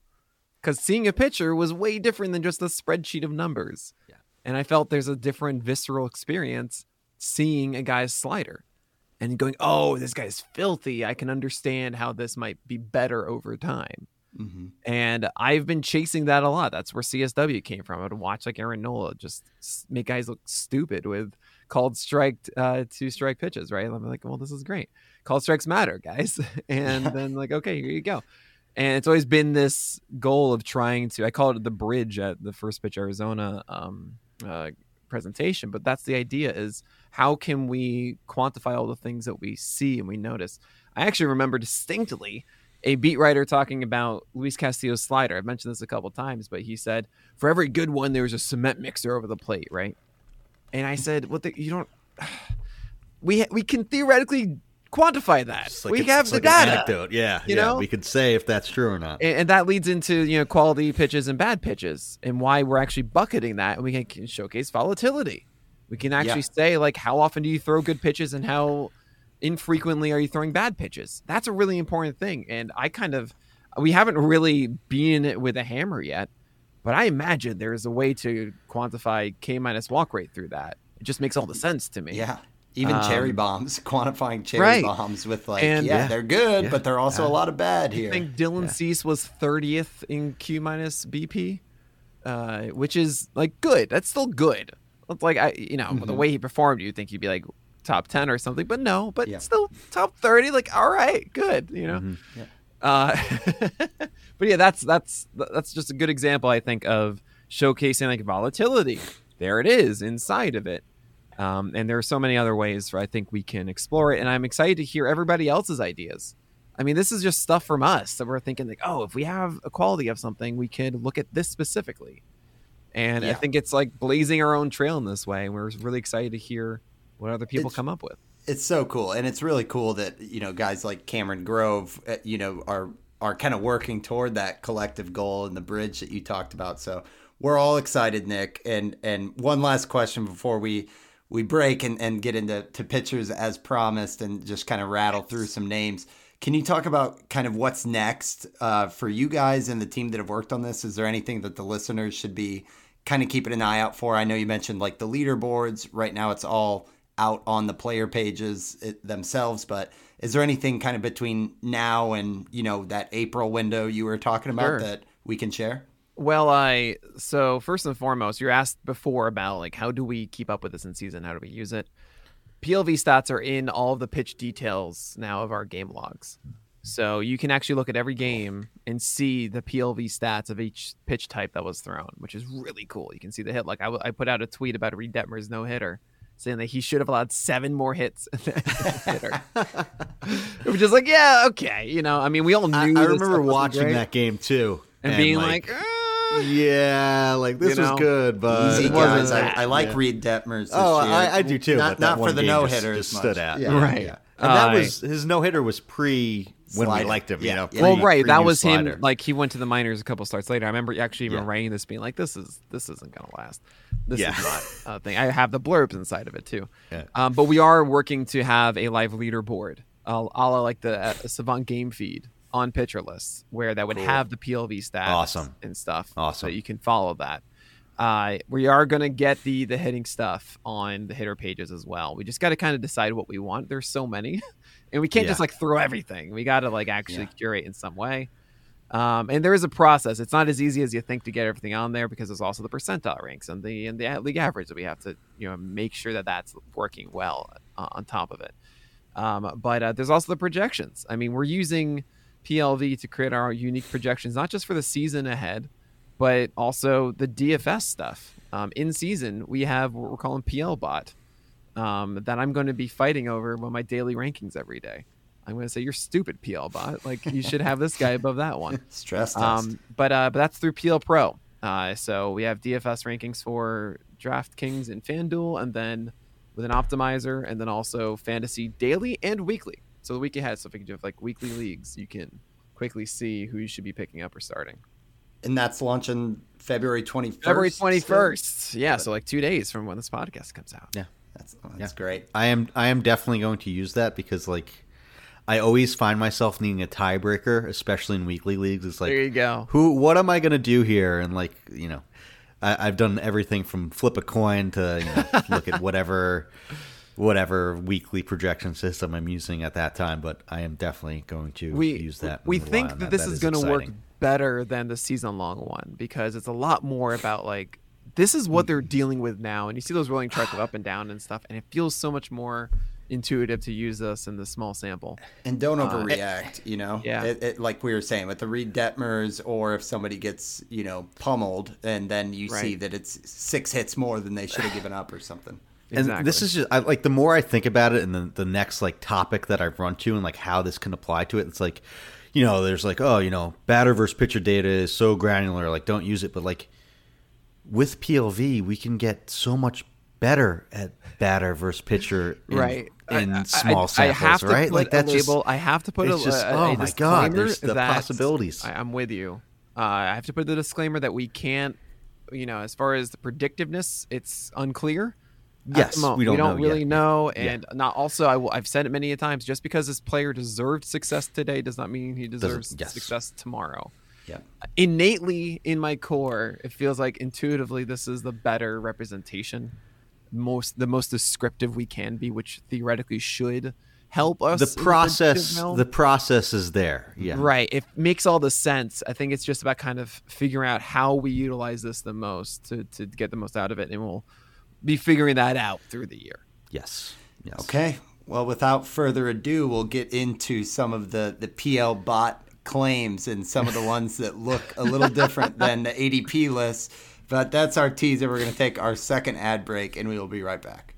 Speaker 5: because seeing a picture was way different than just a spreadsheet of numbers.
Speaker 4: Yeah.
Speaker 5: And I felt there's a different visceral experience seeing a guy's slider and going, oh, this guy's filthy. I can understand how this might be better over time.
Speaker 3: mm-hmm.
Speaker 5: And I've been chasing that a lot. That's where CSW came from. I would watch like Aaron Nola just make guys look stupid with called strike uh, two strike pitches, right? I'm like, well, this is great. Called strikes matter, guys. (laughs) and then like, okay, here you go. And it's always been this goal of trying to. I call it the bridge at the first pitch Arizona um, uh, presentation, but that's the idea: is how can we quantify all the things that we see and we notice. I actually remember distinctly a beat writer talking about Luis Castillo's slider. I've mentioned this a couple times, but he said for every good one, there's a cement mixer over the plate, right? And I said, "Well, the, you don't. (sighs) We we can theoretically quantify that.
Speaker 4: Like
Speaker 5: we
Speaker 4: it's-
Speaker 5: have the
Speaker 4: like
Speaker 5: data,
Speaker 4: anecdote. Yeah,
Speaker 5: you
Speaker 4: yeah.
Speaker 5: know?
Speaker 4: we could say if that's true or not.
Speaker 5: and, and that leads into you know quality pitches and bad pitches, and why we're actually bucketing that, and we can showcase volatility. We can actually
Speaker 3: Yeah.
Speaker 5: say like how often do you throw good pitches and how infrequently are you throwing bad pitches. That's a really important thing. And I kind of we haven't really been it with a hammer yet, but I imagine there is a way to quantify K minus walk rate through that. It just makes all the sense to me.
Speaker 3: Yeah. Even
Speaker 5: Um,
Speaker 3: cherry bombs, (laughs) quantifying cherry
Speaker 5: right.
Speaker 3: bombs with like,
Speaker 5: And-
Speaker 3: yeah,
Speaker 4: Yeah.
Speaker 3: they're good,
Speaker 4: Yeah.
Speaker 3: but they're also a lot of bad here.
Speaker 5: I think Dylan Cease was 30th in Q minus BP, uh, which is like good. That's still good. It's like I, you know, the way he performed, you'd think he'd be like top 10 or something, but no, but
Speaker 3: Yeah.
Speaker 5: still top 30. Like, all right, good. You know.
Speaker 3: Yeah.
Speaker 5: Uh, (laughs) but yeah, that's that's that's just a good example, I think, of showcasing like volatility. There it is inside of it. Um, and there are so many other ways where I think we can explore it. And I'm excited to hear everybody else's ideas. I mean, this is just stuff from us that we're thinking like, oh, if we have a quality of something, we could look at this specifically. And I think it's like blazing our own trail in this way. And we're really excited to hear what other people
Speaker 3: It's-
Speaker 5: come up with.
Speaker 3: It's so cool, and it's really cool that you know guys like Cameron Grove, uh, you know, are are kind of working toward that collective goal and the bridge that you talked about. So we're all excited, Nick. And and one last question before we we break and, and get into to pitchers as promised, and just kind of rattle through some names. Can you talk about kind of what's next uh, for you guys and the team that have worked on this? Is there anything that the listeners should be kind of keeping an eye out for? I know you mentioned like the leaderboards. Right now, it's all out on the player pages it, themselves, but is there anything kind of between now and you know that April window you were talking about
Speaker 5: Sure.
Speaker 3: that we can share?
Speaker 5: Well, I so first and foremost, you're asked before about like how do we keep up with this in season? How do we use it? PLV stats are in all of the pitch details now of our game logs. So you can actually look at every game and see the PLV stats of each pitch type that was thrown, which is really cool. You can see the hit. Like I, w- I put out a tweet about Reid Detmers no hitter, saying that he should have allowed seven more hits, (laughs) than the hitter. (laughs) which is like, yeah, okay, you know. I mean, we all knew.
Speaker 4: I, I remember watching that game too,
Speaker 5: and, being like, "Ah."
Speaker 4: yeah, like this
Speaker 5: You know,
Speaker 4: was good, but
Speaker 3: Easy guys. I, I like
Speaker 4: yeah.
Speaker 3: Reid Detmers. This
Speaker 4: Oh,
Speaker 3: year.
Speaker 4: I, I do too.
Speaker 3: Not,
Speaker 4: but that
Speaker 3: not
Speaker 4: one
Speaker 3: for the no hitter,
Speaker 4: just stood out.
Speaker 3: Yeah,
Speaker 5: Right.
Speaker 3: yeah.
Speaker 4: And that was his no hitter was pre when
Speaker 3: Slider.
Speaker 4: we liked him.
Speaker 3: Yeah,
Speaker 4: You know,
Speaker 3: yeah.
Speaker 5: well, right. That was
Speaker 4: slider.
Speaker 5: him. Like he went to the minors a couple starts later. I remember actually even
Speaker 4: Yeah.
Speaker 5: writing this, being like, "This is this isn't gonna last. This
Speaker 4: Yeah.
Speaker 5: is not a thing." I have the blurbs inside of it too.
Speaker 4: Yeah.
Speaker 5: Um, but we are working to have a live leaderboard, uh, a la like the uh, Savant game feed on pitcher lists, where that would have the PLV stats,
Speaker 4: Awesome.
Speaker 5: and stuff,
Speaker 4: Awesome.
Speaker 5: So you can follow that. Uh, we are going to get the the hitting stuff on the hitter pages as well. We just got to kind of decide what we want. There's so many, (laughs) and we can't
Speaker 4: Yeah.
Speaker 5: just like throw everything. We got to like actually curate in some way. Um, and there is a process. It's not as easy as you think to get everything on there because there's also the percentile ranks and the and the league average that we have to you know make sure that that's working well uh, on top of it. Um, but uh, there's also the projections. I mean, we're using PLV to create our unique projections, not just for the season ahead, but also the DFS stuff. Um, in season, we have what we're calling PL bot um, that I'm going to be fighting over with my daily rankings every day. I'm going to say you're stupid, PL bot. Like you should have this guy above that one. (laughs)
Speaker 3: Stress test.
Speaker 5: Um, but uh, but that's through PL Pro. Uh, so we have DFS rankings for DraftKings and FanDuel, and then with an optimizer, and then also fantasy daily and weekly. So the week ahead, so if you do have like weekly leagues, you can quickly see who you should be picking up or starting.
Speaker 3: and that's launching February 21st.
Speaker 5: February
Speaker 3: still?
Speaker 5: 21st. Yeah, so like two days from when this podcast comes out.
Speaker 4: Yeah.
Speaker 3: That's, oh, that's great.
Speaker 4: I am I am definitely going to use that because like I always find myself needing a tiebreaker, especially in weekly leagues. It's like
Speaker 5: There you go.
Speaker 4: who what am I going to do here? And like you know, I, I've done everything from flip a coin to you know, (laughs) look at whatever whatever weekly projection system I'm using at that time. But I am definitely going to
Speaker 5: we
Speaker 4: use that.
Speaker 5: We think
Speaker 4: on
Speaker 5: that this is, going to work better than the season long one because it's a lot more about like this is what they're dealing with now, and you see those rolling charts of up and down and stuff, and it feels so much more intuitive to use this in the small sample.
Speaker 3: And don't overreact, you know?
Speaker 5: Uh, Yeah.
Speaker 3: It, it, like we were saying with the Reid Detmers, or if somebody gets, you know, pummeled and then you see that it's six hits more than they should have given up or something. (sighs)
Speaker 4: And this is just I, like the more I think about it, and the the next like topic that I've run to, and like how this can apply to it. It's like, you know, there's like, oh, you know, batter versus pitcher data is so granular, like don't use it. But like with PLV, we can get so much better at batter versus pitcher, in,
Speaker 5: right
Speaker 4: In
Speaker 5: I- I-
Speaker 4: small
Speaker 5: I,
Speaker 4: samples,
Speaker 5: have
Speaker 4: right? like that's just
Speaker 5: label. I have to put a,
Speaker 4: just-
Speaker 5: a,
Speaker 4: oh
Speaker 5: a
Speaker 4: my God, there's the possibilities.
Speaker 5: I, I'm with you. Uh, I have to put the disclaimer that we can't, you know, as far as the predictiveness, it's unclear.
Speaker 4: Yes,
Speaker 5: the moment.
Speaker 4: we don't know
Speaker 5: really
Speaker 4: yet.
Speaker 5: know,
Speaker 4: Yeah.
Speaker 5: and not also. I will, I've said it many a times. Just because this player deserved success today does not mean he deserves
Speaker 4: yes.
Speaker 5: success tomorrow.
Speaker 3: Yeah.
Speaker 5: Innately in my core, it feels like intuitively this is the better representation, most the most descriptive we can be, which theoretically should help us.
Speaker 4: The process, the process is there. Yeah.
Speaker 5: Right. It makes all the sense. I think it's just about kind of figuring out how we utilize this the most to, to get the most out of it. And we'll be figuring that out through the year.
Speaker 4: Yes. Yes.
Speaker 3: Okay. Well, without further ado, we'll get into some of the, the PL bot claims and some of the ones that look a little different than the ADP list. But that's our teaser. We're going to take our second ad break and we will be right back.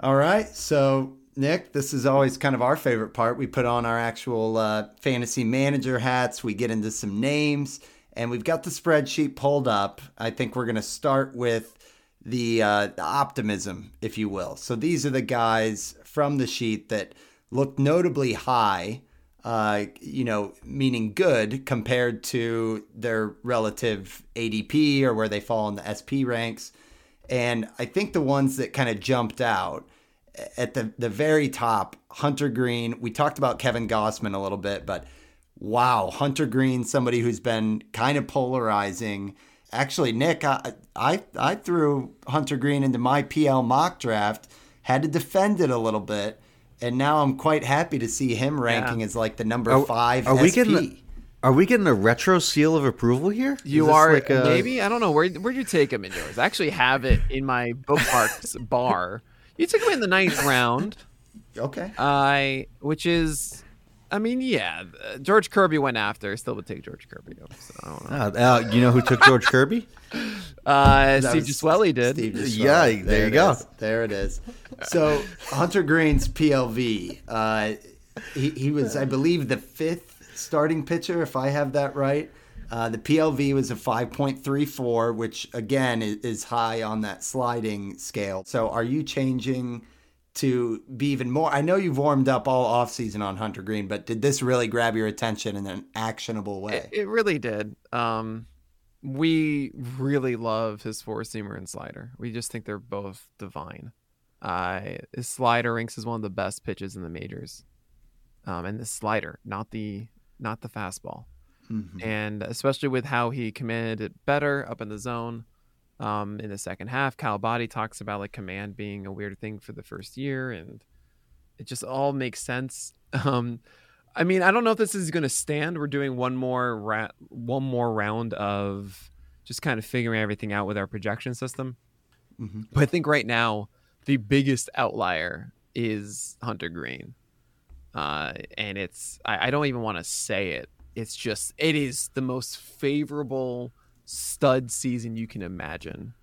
Speaker 3: All right. So, Nick, this is always kind of our favorite part. We put on our actual uh, fantasy manager hats, we get into some names, and we've got the spreadsheet pulled up. I think we're going to start with the, uh, the optimism, if you will. So these are the guys from the sheet that look notably high, uh, you know, meaning good compared to their relative ADP or where they fall in the SP ranks. And I think the ones that kind of jumped out at the, the very top, Hunter Greene. We talked about Kevin Gausman a little bit, but wow, Hunter Greene, somebody who's been kind of polarizing. Actually, Nick, I, I, I threw Hunter Greene into my PL mock draft, had to defend it a little bit, and now I'm quite happy to see him ranking as like the number
Speaker 4: Are-
Speaker 3: five
Speaker 4: are we
Speaker 3: SP.
Speaker 4: getting Are we getting a retro seal of approval here?
Speaker 5: You are
Speaker 4: like a-
Speaker 5: maybe I don't know where where'd you take him in yours? I actually have it in my bookmarks (laughs) bar. You took him in the ninth round,
Speaker 3: Okay.
Speaker 5: I which is, I mean, yeah, uh, George Kirby went after. I still would take George Kirby. Over, so I don't know.
Speaker 4: Uh, uh, you know who took George Kirby? (laughs)
Speaker 5: Uh,
Speaker 3: That
Speaker 5: Steve
Speaker 3: was
Speaker 5: Giswelli did.
Speaker 3: Steve Giswelli.
Speaker 4: Yeah, there you go.
Speaker 3: is. There it is. (laughs) So Hunter Greene's PLV. Uh, he, he was, I believe, the fifth starting pitcher, if I have that right. Uh, the PLV was a 5.34, which again is, is high on that sliding scale. So are you changing to be even more? I know you've warmed up all offseason on Hunter Greene, but did this really grab your attention in an actionable way?
Speaker 5: It, it really did. Um, we really love his four seamer and slider. We just think they're both divine. Uh, his slider ranks as one of the best pitches in the majors, um, and the slider, not the not the fastball.
Speaker 3: Mhm.
Speaker 5: And especially with how he commanded it better up in the zone um, in the second half. Kyle Boddy talks about like command being a weird thing for the first year, and it just all makes sense. (laughs) Um, I mean, I don't know if this is going to stand. We're doing one more ra- one more round of just kind of figuring everything out with our projection system.
Speaker 3: Mhm.
Speaker 5: But I think right now the biggest outlier is Hunter Greene, uh, and it's I, I don't even want to say it. It's just it is the most favorable stud season you can imagine.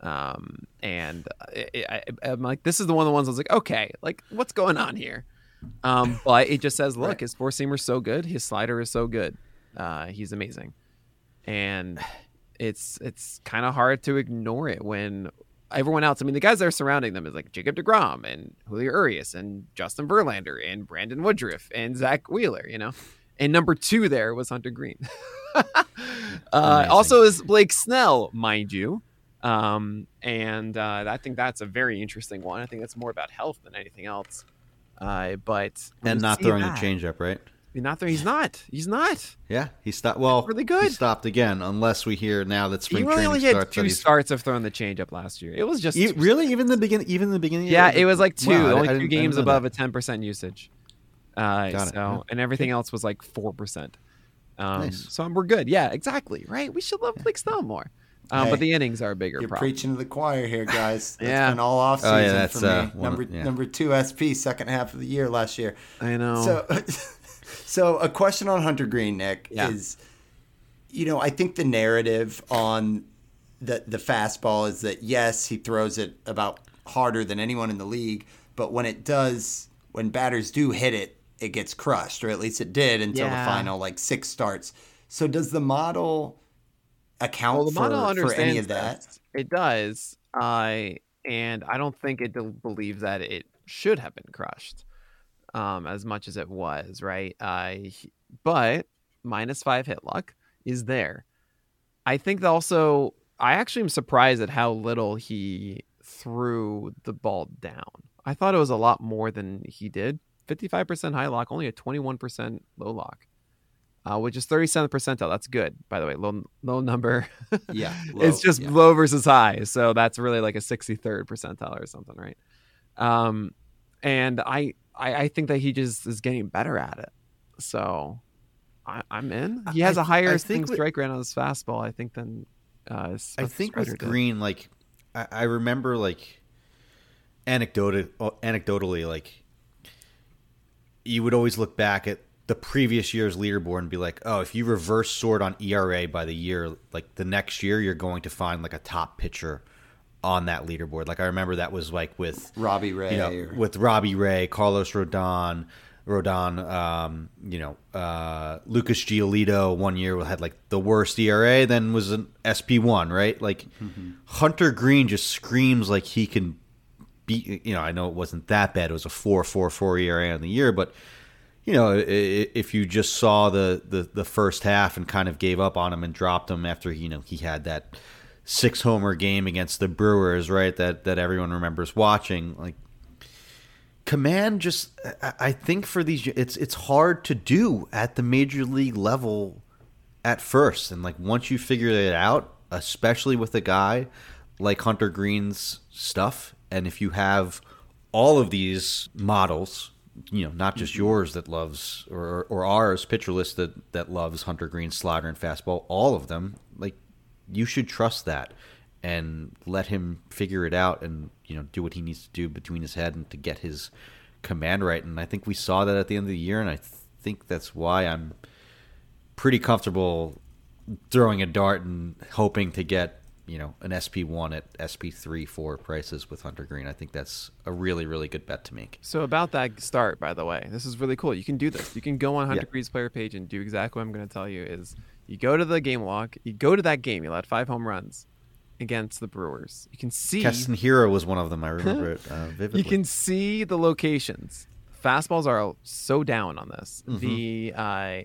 Speaker 5: Um, and I, I, I'm like, this is the one of the ones I was like, okay, like what's going on here? Um, but it just says, look,
Speaker 3: Right.
Speaker 5: his four seamer's so good, his slider is so good. Uh, he's amazing, and it's it's kind of hard to ignore it when everyone else. I mean, the guys that are surrounding them is like Jacob Degrom and Julio Urias and Justin Verlander and Brandon Woodruff and Zack Wheeler. You know, and number two there was Hunter Greene. (laughs) uh, also is Blake Snell, mind you. Um, and uh, I think that's a very interesting one. I think that's more about health than anything else. Uh, but
Speaker 4: and not throwing
Speaker 5: that-
Speaker 4: a changeup, right?
Speaker 5: He's not throwing. He's not. He's not.
Speaker 4: Yeah, he stopped. Well,
Speaker 5: Really good.
Speaker 4: He stopped again, unless we hear now that
Speaker 5: He really only had two starts of throwing the changeup last year. It was just
Speaker 4: E- really, even the beginning, even the beginning.
Speaker 5: Yeah, it was like two,
Speaker 4: Wow,
Speaker 5: only
Speaker 4: I
Speaker 5: two games above
Speaker 4: that.
Speaker 5: a ten percent usage. Uh,
Speaker 4: Got it.
Speaker 5: so and everything else was like four percent. Um,
Speaker 4: Nice.
Speaker 5: So we're good. Yeah, exactly. Right. We should love Blake Snell more. Um,
Speaker 3: Hey,
Speaker 5: but the innings are a bigger
Speaker 3: You're
Speaker 5: problem.
Speaker 3: preaching to the choir here, guys. (laughs) That's
Speaker 5: Yeah.
Speaker 3: been all off
Speaker 4: Oh,
Speaker 3: season
Speaker 4: yeah, that's,
Speaker 3: for me.
Speaker 4: uh, one
Speaker 3: number
Speaker 4: yeah.
Speaker 3: number two SP, second half of the year last year.
Speaker 5: I know.
Speaker 3: So, (laughs) so a question on Hunter Greene, Nick,
Speaker 5: Yeah.
Speaker 3: is, you know, I think the narrative on the the fastball is that yes, he throws it about harder than anyone in the league, but when it does, when batters do hit it, it gets crushed, or at least it did until
Speaker 5: Yeah.
Speaker 3: the final like six starts. So does the model account
Speaker 5: well, the
Speaker 3: for,
Speaker 5: model
Speaker 3: for any of that?
Speaker 5: this. It does. Uh, and I don't think it believes that it should have been crushed um, as much as it was, right? Uh, but minus five hit luck is there. I think that also, I actually am surprised at how little he threw the ball down. I thought it was a lot more than he did. 55% high lock, only a 21% low lock, uh, which is 37th percentile. That's good, by the way. Low, low number.
Speaker 3: Yeah, (laughs)
Speaker 5: it's just
Speaker 3: yeah.
Speaker 5: low versus high. So that's really like a 63rd percentile or something, right? Um, and I, I, I think that he just is getting better at it. So I, I'm in. He has
Speaker 4: I
Speaker 5: a higher
Speaker 4: I think
Speaker 5: strike rate on his fastball, I think, than uh, his
Speaker 4: I think with
Speaker 5: did.
Speaker 4: Greene, like I, I remember, like anecdotal, anecdotally, like you would always look back at the previous year's leaderboard and be like, oh, if you reverse sort on ERA by the year, like the next year, you're going to find like a top pitcher on that leaderboard. Like I remember that was like with
Speaker 3: Robbie Ray.
Speaker 4: you know,
Speaker 3: or-
Speaker 4: with Robbie Ray, Carlos Rodon, Rodon, um, you know, uh, Lucas Giolito one year had like the worst ERA, then was an SP one, right? Like Hunter Greene just screams like he can beat. You know, I know it wasn't that bad; it was a four four four ERA on the year, but you know, if you just saw the, the the first half and kind of gave up on him and dropped him after you know he had that six homer game against the Brewers, right? That that everyone remembers watching. Like command, just I think for these, it's it's hard to do at the major league level at first, and like once you figure it out, especially with a guy like Hunter Greene's stuff, and if you have all of these models, you know, not just mm-hmm. yours that loves or or ours pitcher list that that loves Hunter Greene's slider and fastball, all of them, like you should trust that and let him figure it out and you know do what he needs to do between his head and to get his command right. And I think we saw that at the end of the year and I think that's why I'm pretty comfortable throwing a dart and hoping to get you know an SP1 at SP3 4 prices with Hunter Greene. I think that's a really really good bet to make.
Speaker 5: So about that start, by the way, this is really cool. You can do this. You can go on Hunter
Speaker 4: Yeah.
Speaker 5: Greene's player page and do exactly what I'm going to tell you. Is you go to the game log, you go to that game. You let five home runs against the Brewers. You can see
Speaker 4: Keston Hiura was one of them. I remember it uh, (laughs) vividly.
Speaker 5: you can see the locations. Fastballs are so down on this.
Speaker 4: Mm-hmm.
Speaker 5: The uh,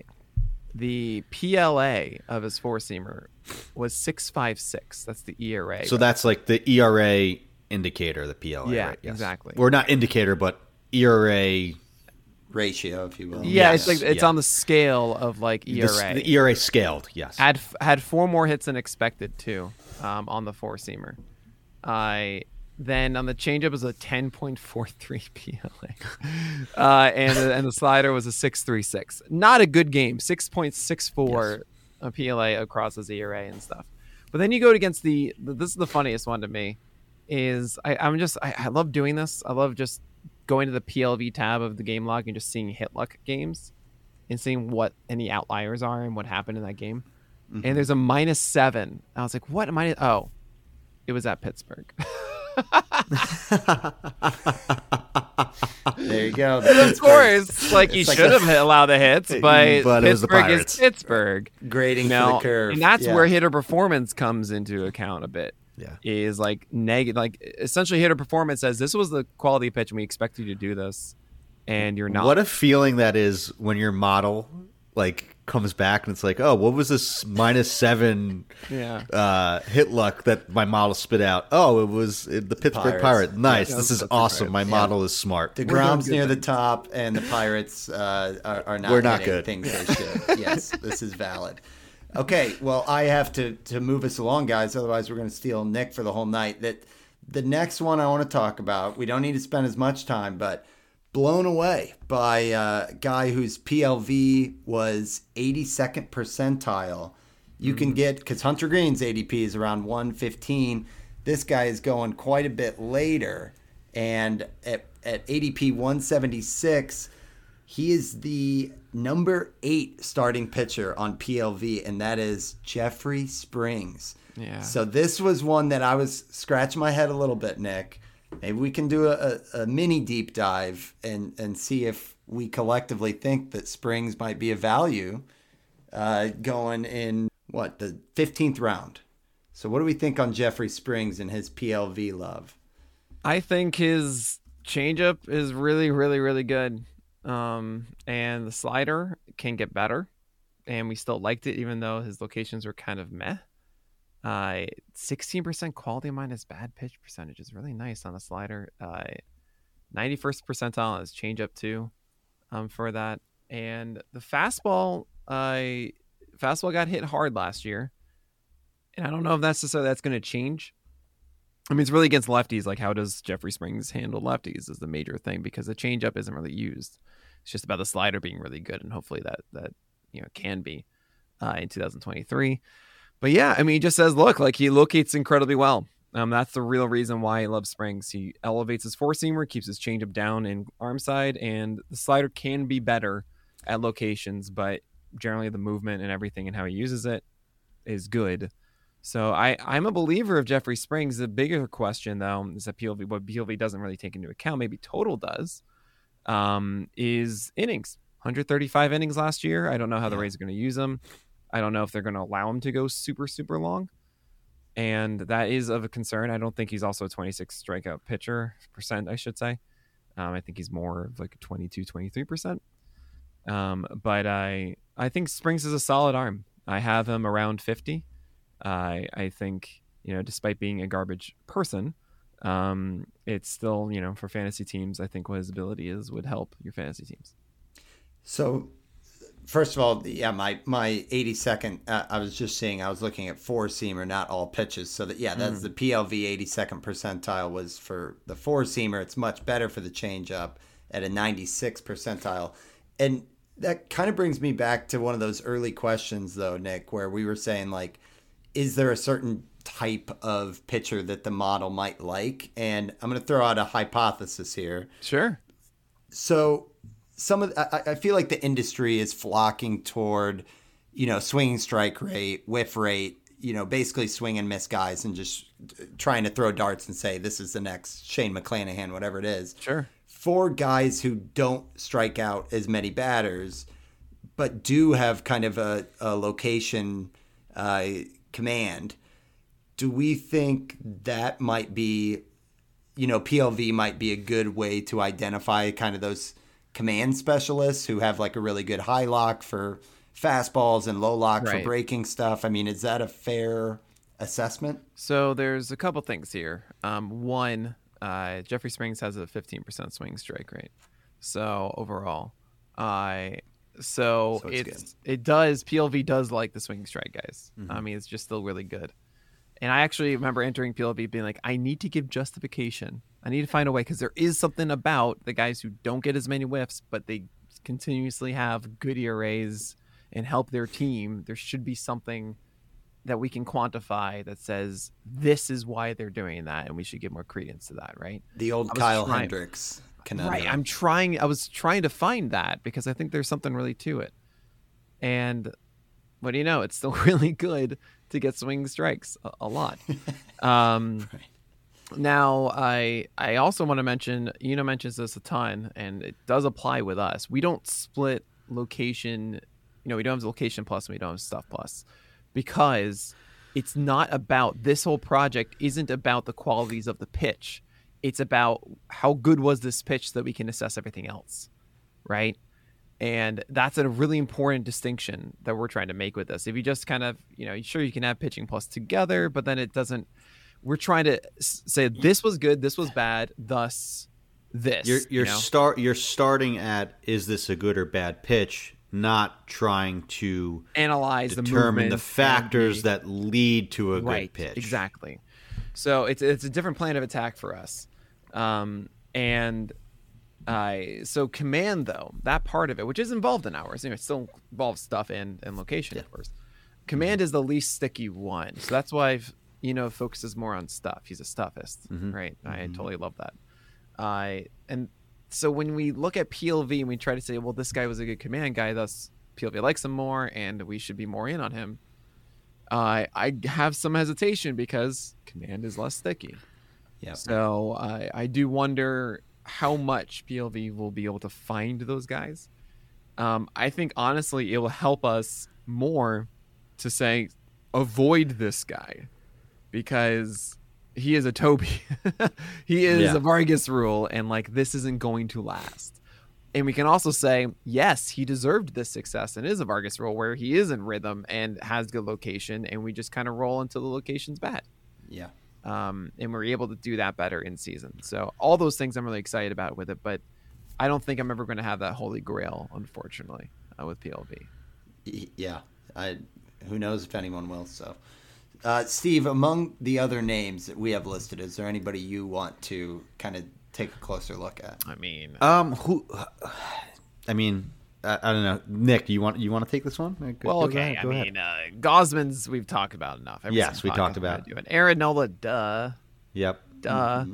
Speaker 5: the PLA of his four seamer was six five six. That's the ERA.
Speaker 4: So that's like the ERA indicator, the PLA.
Speaker 5: Yeah,
Speaker 4: right? Yes.
Speaker 5: exactly.
Speaker 4: Or not indicator, but ERA.
Speaker 3: ratio, if you will.
Speaker 5: yeah,
Speaker 4: yes,
Speaker 5: it's like it's
Speaker 4: yeah.
Speaker 5: on the scale of like
Speaker 4: The,
Speaker 5: ERA.
Speaker 4: s- the ERA scaled. Yes.
Speaker 5: had had four more hits than expected too um, on the four seamer. I then on the changeup was a 10.43 PLA, (laughs) uh, and the, and the slider was a 6.36. Not a good game. 6.64 a PLA across his ERA and stuff. But then you go against the, this is the funniest one to me is I, I'm just I, I love doing this. I love just going to the PLV tab of the game log and just seeing hit luck games and seeing what any outliers are and what happened in that game. And there's a minus seven. I was like, what am I? Oh, it was at Pittsburgh. (laughs)
Speaker 3: There you go. the
Speaker 5: of
Speaker 3: Pittsburgh
Speaker 5: course, like you
Speaker 3: like
Speaker 5: should
Speaker 3: a-
Speaker 5: have allowed the hits, (laughs) but,
Speaker 4: But it was the
Speaker 5: Pittsburgh
Speaker 4: Pirates.
Speaker 5: is Pittsburgh.
Speaker 3: Grading
Speaker 5: Now,
Speaker 3: for the curve.
Speaker 5: and that's
Speaker 3: Yeah.
Speaker 5: where hitter performance comes into account a bit.
Speaker 4: Yeah.
Speaker 5: is like negative. Like essentially, hitter performance says this was the quality pitch, and we expect you to do this, and you're not.
Speaker 4: What a feeling that is when your model like comes back and it's like, oh, what was this minus seven
Speaker 5: yeah.
Speaker 4: uh, hit luck that my model spit out? Oh, it was uh, the Pittsburgh
Speaker 3: Pirates.
Speaker 4: Pirate. Nice.
Speaker 5: Yeah,
Speaker 4: this is awesome. My model is smart.
Speaker 3: The
Speaker 5: We're
Speaker 3: Grom's
Speaker 5: good
Speaker 3: near the top, and the Pirates uh, are, are not.
Speaker 4: We're not good.
Speaker 3: Things they (laughs) should. yes, this is valid. Okay, well, I have to to move us along, guys. Otherwise, we're going to steal Nick for the whole night. That the next one I want to talk about. We don't need to spend as much time, but blown away by a guy whose PLV was 82nd percentile. You can mm. get because Hunter Greene's ADP is around 115. This guy is going quite a bit later, and at at ADP 176, he is the number eight starting pitcher on PLV, and that is Jeffrey Springs.
Speaker 5: Yeah.
Speaker 3: So this was one that I was scratching my head a little bit, Nick. Maybe we can do a, a, a mini deep dive and, and see if we collectively think that Springs might be a value uh, going in what the 15th round. So what do we think on Jeffrey Springs and his PLV love?
Speaker 5: I think his changeup is really, really, really good. Um, and the slider can get better. And we still liked it, even though his locations were kind of meh. Uh, 16% quality minus bad pitch percentage is really nice on a slider. Uh, 91st percentile is changeup too, um, for that. And the fastball, uh, fastball got hit hard last year, and I don't know if that's necessarily that's going to change. I mean, it's really against lefties. Like, how does Jeffrey Springs handle lefties is the major thing because the changeup isn't really used. It's just about the slider being really good, and hopefully that that you know can be uh, in 2023. But yeah, I mean, he just says, look, like he locates incredibly well. Um, that's the real reason why he loves Springs. He elevates his four seamer, keeps his changeup down in arm side, and the slider can be better at locations, but generally the movement and everything and how he uses it is good. So I, I'm a believer of Jeffrey Springs. The bigger question, though, is that PLV, what PLV doesn't really take into account, maybe total does, um, is innings. 135 innings last year. I don't know how the Rays are going to use them. I don't know if they're going to allow him to go super, super long. And that is of a concern. I don't think he's also a 26 strikeout pitcher percent, I should say. Um, I think he's more of like a 22, 23%. Um, but I, I think Springs is a solid arm. I have him around 50. I I think you know, despite being a garbage person, um, it's still you know for fantasy teams. I think what his ability is would help your fantasy teams.
Speaker 3: So, first of all, yeah, my my 82nd. Uh, I was just saying I was looking at four seamer, not all pitches. So that yeah, that's mm. the PLV 82nd percentile was for the four seamer. It's much better for the changeup at a 96 percentile, and that kind of brings me back to one of those early questions though, Nick, where we were saying like is there a certain type of pitcher that the model might like? And I'm going to throw out a hypothesis here.
Speaker 5: Sure.
Speaker 3: So some of I, I feel like the industry is flocking toward, you know, swinging strike rate, whiff rate, you know, basically swing and miss guys and just trying to throw darts and say this is the next Shane McClanahan, whatever it is.
Speaker 5: Sure.
Speaker 3: For guys who don't strike out as many batters, but do have kind of a, a location uh, command, do we think that might be, you know, PLV might be a good way to identify kind of those command specialists who have like a really good high lock for fastballs and low lock right. for breaking stuff? I mean, is that a fair assessment?
Speaker 5: So there's a couple things here. Um, one, uh, Jeffrey Springs has a 15% swing strike rate. So overall, I so, so it's, it's it does PLV does like the swing strike guys. Mm-hmm. I mean, it's just still really good. And I actually remember entering PLV being like, I need to give justification. I need to find a way because there is something about the guys who don't get as many whiffs, but they continuously have good ERAs and help their team. There should be something that we can quantify that says this is why they're doing that, and we should give more credence to that, right?
Speaker 3: The old Kyle trying, Hendricks
Speaker 5: conundrum. Right. I'm trying. I was trying to find that because I think there's something really to it. And what do you know? It's still (laughs) really good to get swing strikes a, a lot. (laughs) um, right. Now, I I also want to mention. You know, mentions this a ton, and it does apply with us. We don't split location. You know, we don't have location plus, and we don't have stuff plus, because it's not about this whole project. Isn't about the qualities of the pitch it's about how good was this pitch so that we can assess everything else, right? And that's a really important distinction that we're trying to make with this. If you just kind of, you know, sure you can have pitching plus together, but then it doesn't. We're trying to say this was good, this was bad, thus this.
Speaker 4: You're you're you know? start you're starting at is this a good or bad pitch, not trying to
Speaker 5: analyze
Speaker 4: determine
Speaker 5: the,
Speaker 4: the factors that lead to a right, good pitch.
Speaker 5: Exactly. So it's it's a different plan of attack for us. Um, and uh, so command though that part of it, which is involved in ours, you know, it still involves stuff and and location, yeah. of course. Command is the least sticky one, so that's why I've, you know focuses more on stuff. He's a stuffist, mm-hmm. right? Mm-hmm. I totally love that. I uh, and so when we look at PLV and we try to say, well, this guy was a good command guy, thus PLV likes him more, and we should be more in on him. I uh, I have some hesitation because command is less sticky. Yeah. So I I do wonder how much PLV will be able to find those guys. Um, I think honestly, it will help us more to say avoid this guy because he is a Toby. (laughs) he is yeah. a Vargas rule, and like this isn't going to last. And we can also say, yes, he deserved this success and is a Vargas role where he is in rhythm and has good location, and we just kind of roll until the location's bad.
Speaker 3: Yeah.
Speaker 5: Um, and we're able to do that better in season. So all those things I'm really excited about with it, but I don't think I'm ever going to have that holy grail, unfortunately, uh, with PLV.
Speaker 3: Yeah. I. Who knows if anyone will? So, uh, Steve, among the other names that we have listed, is there anybody you want to kind of take a closer look at?
Speaker 5: I mean,
Speaker 4: Um, who? I mean, I, I don't know. Nick, you want you want to take this one? Go-
Speaker 5: well,
Speaker 4: go
Speaker 5: okay.
Speaker 4: ahead,
Speaker 5: I
Speaker 4: ahead.
Speaker 5: mean, uh, Gausman's we've talked about enough. Every
Speaker 4: Yes,
Speaker 5: single
Speaker 4: we talked about-
Speaker 5: we're doing. Aaron Nola, duh,
Speaker 4: Yep.
Speaker 5: duh.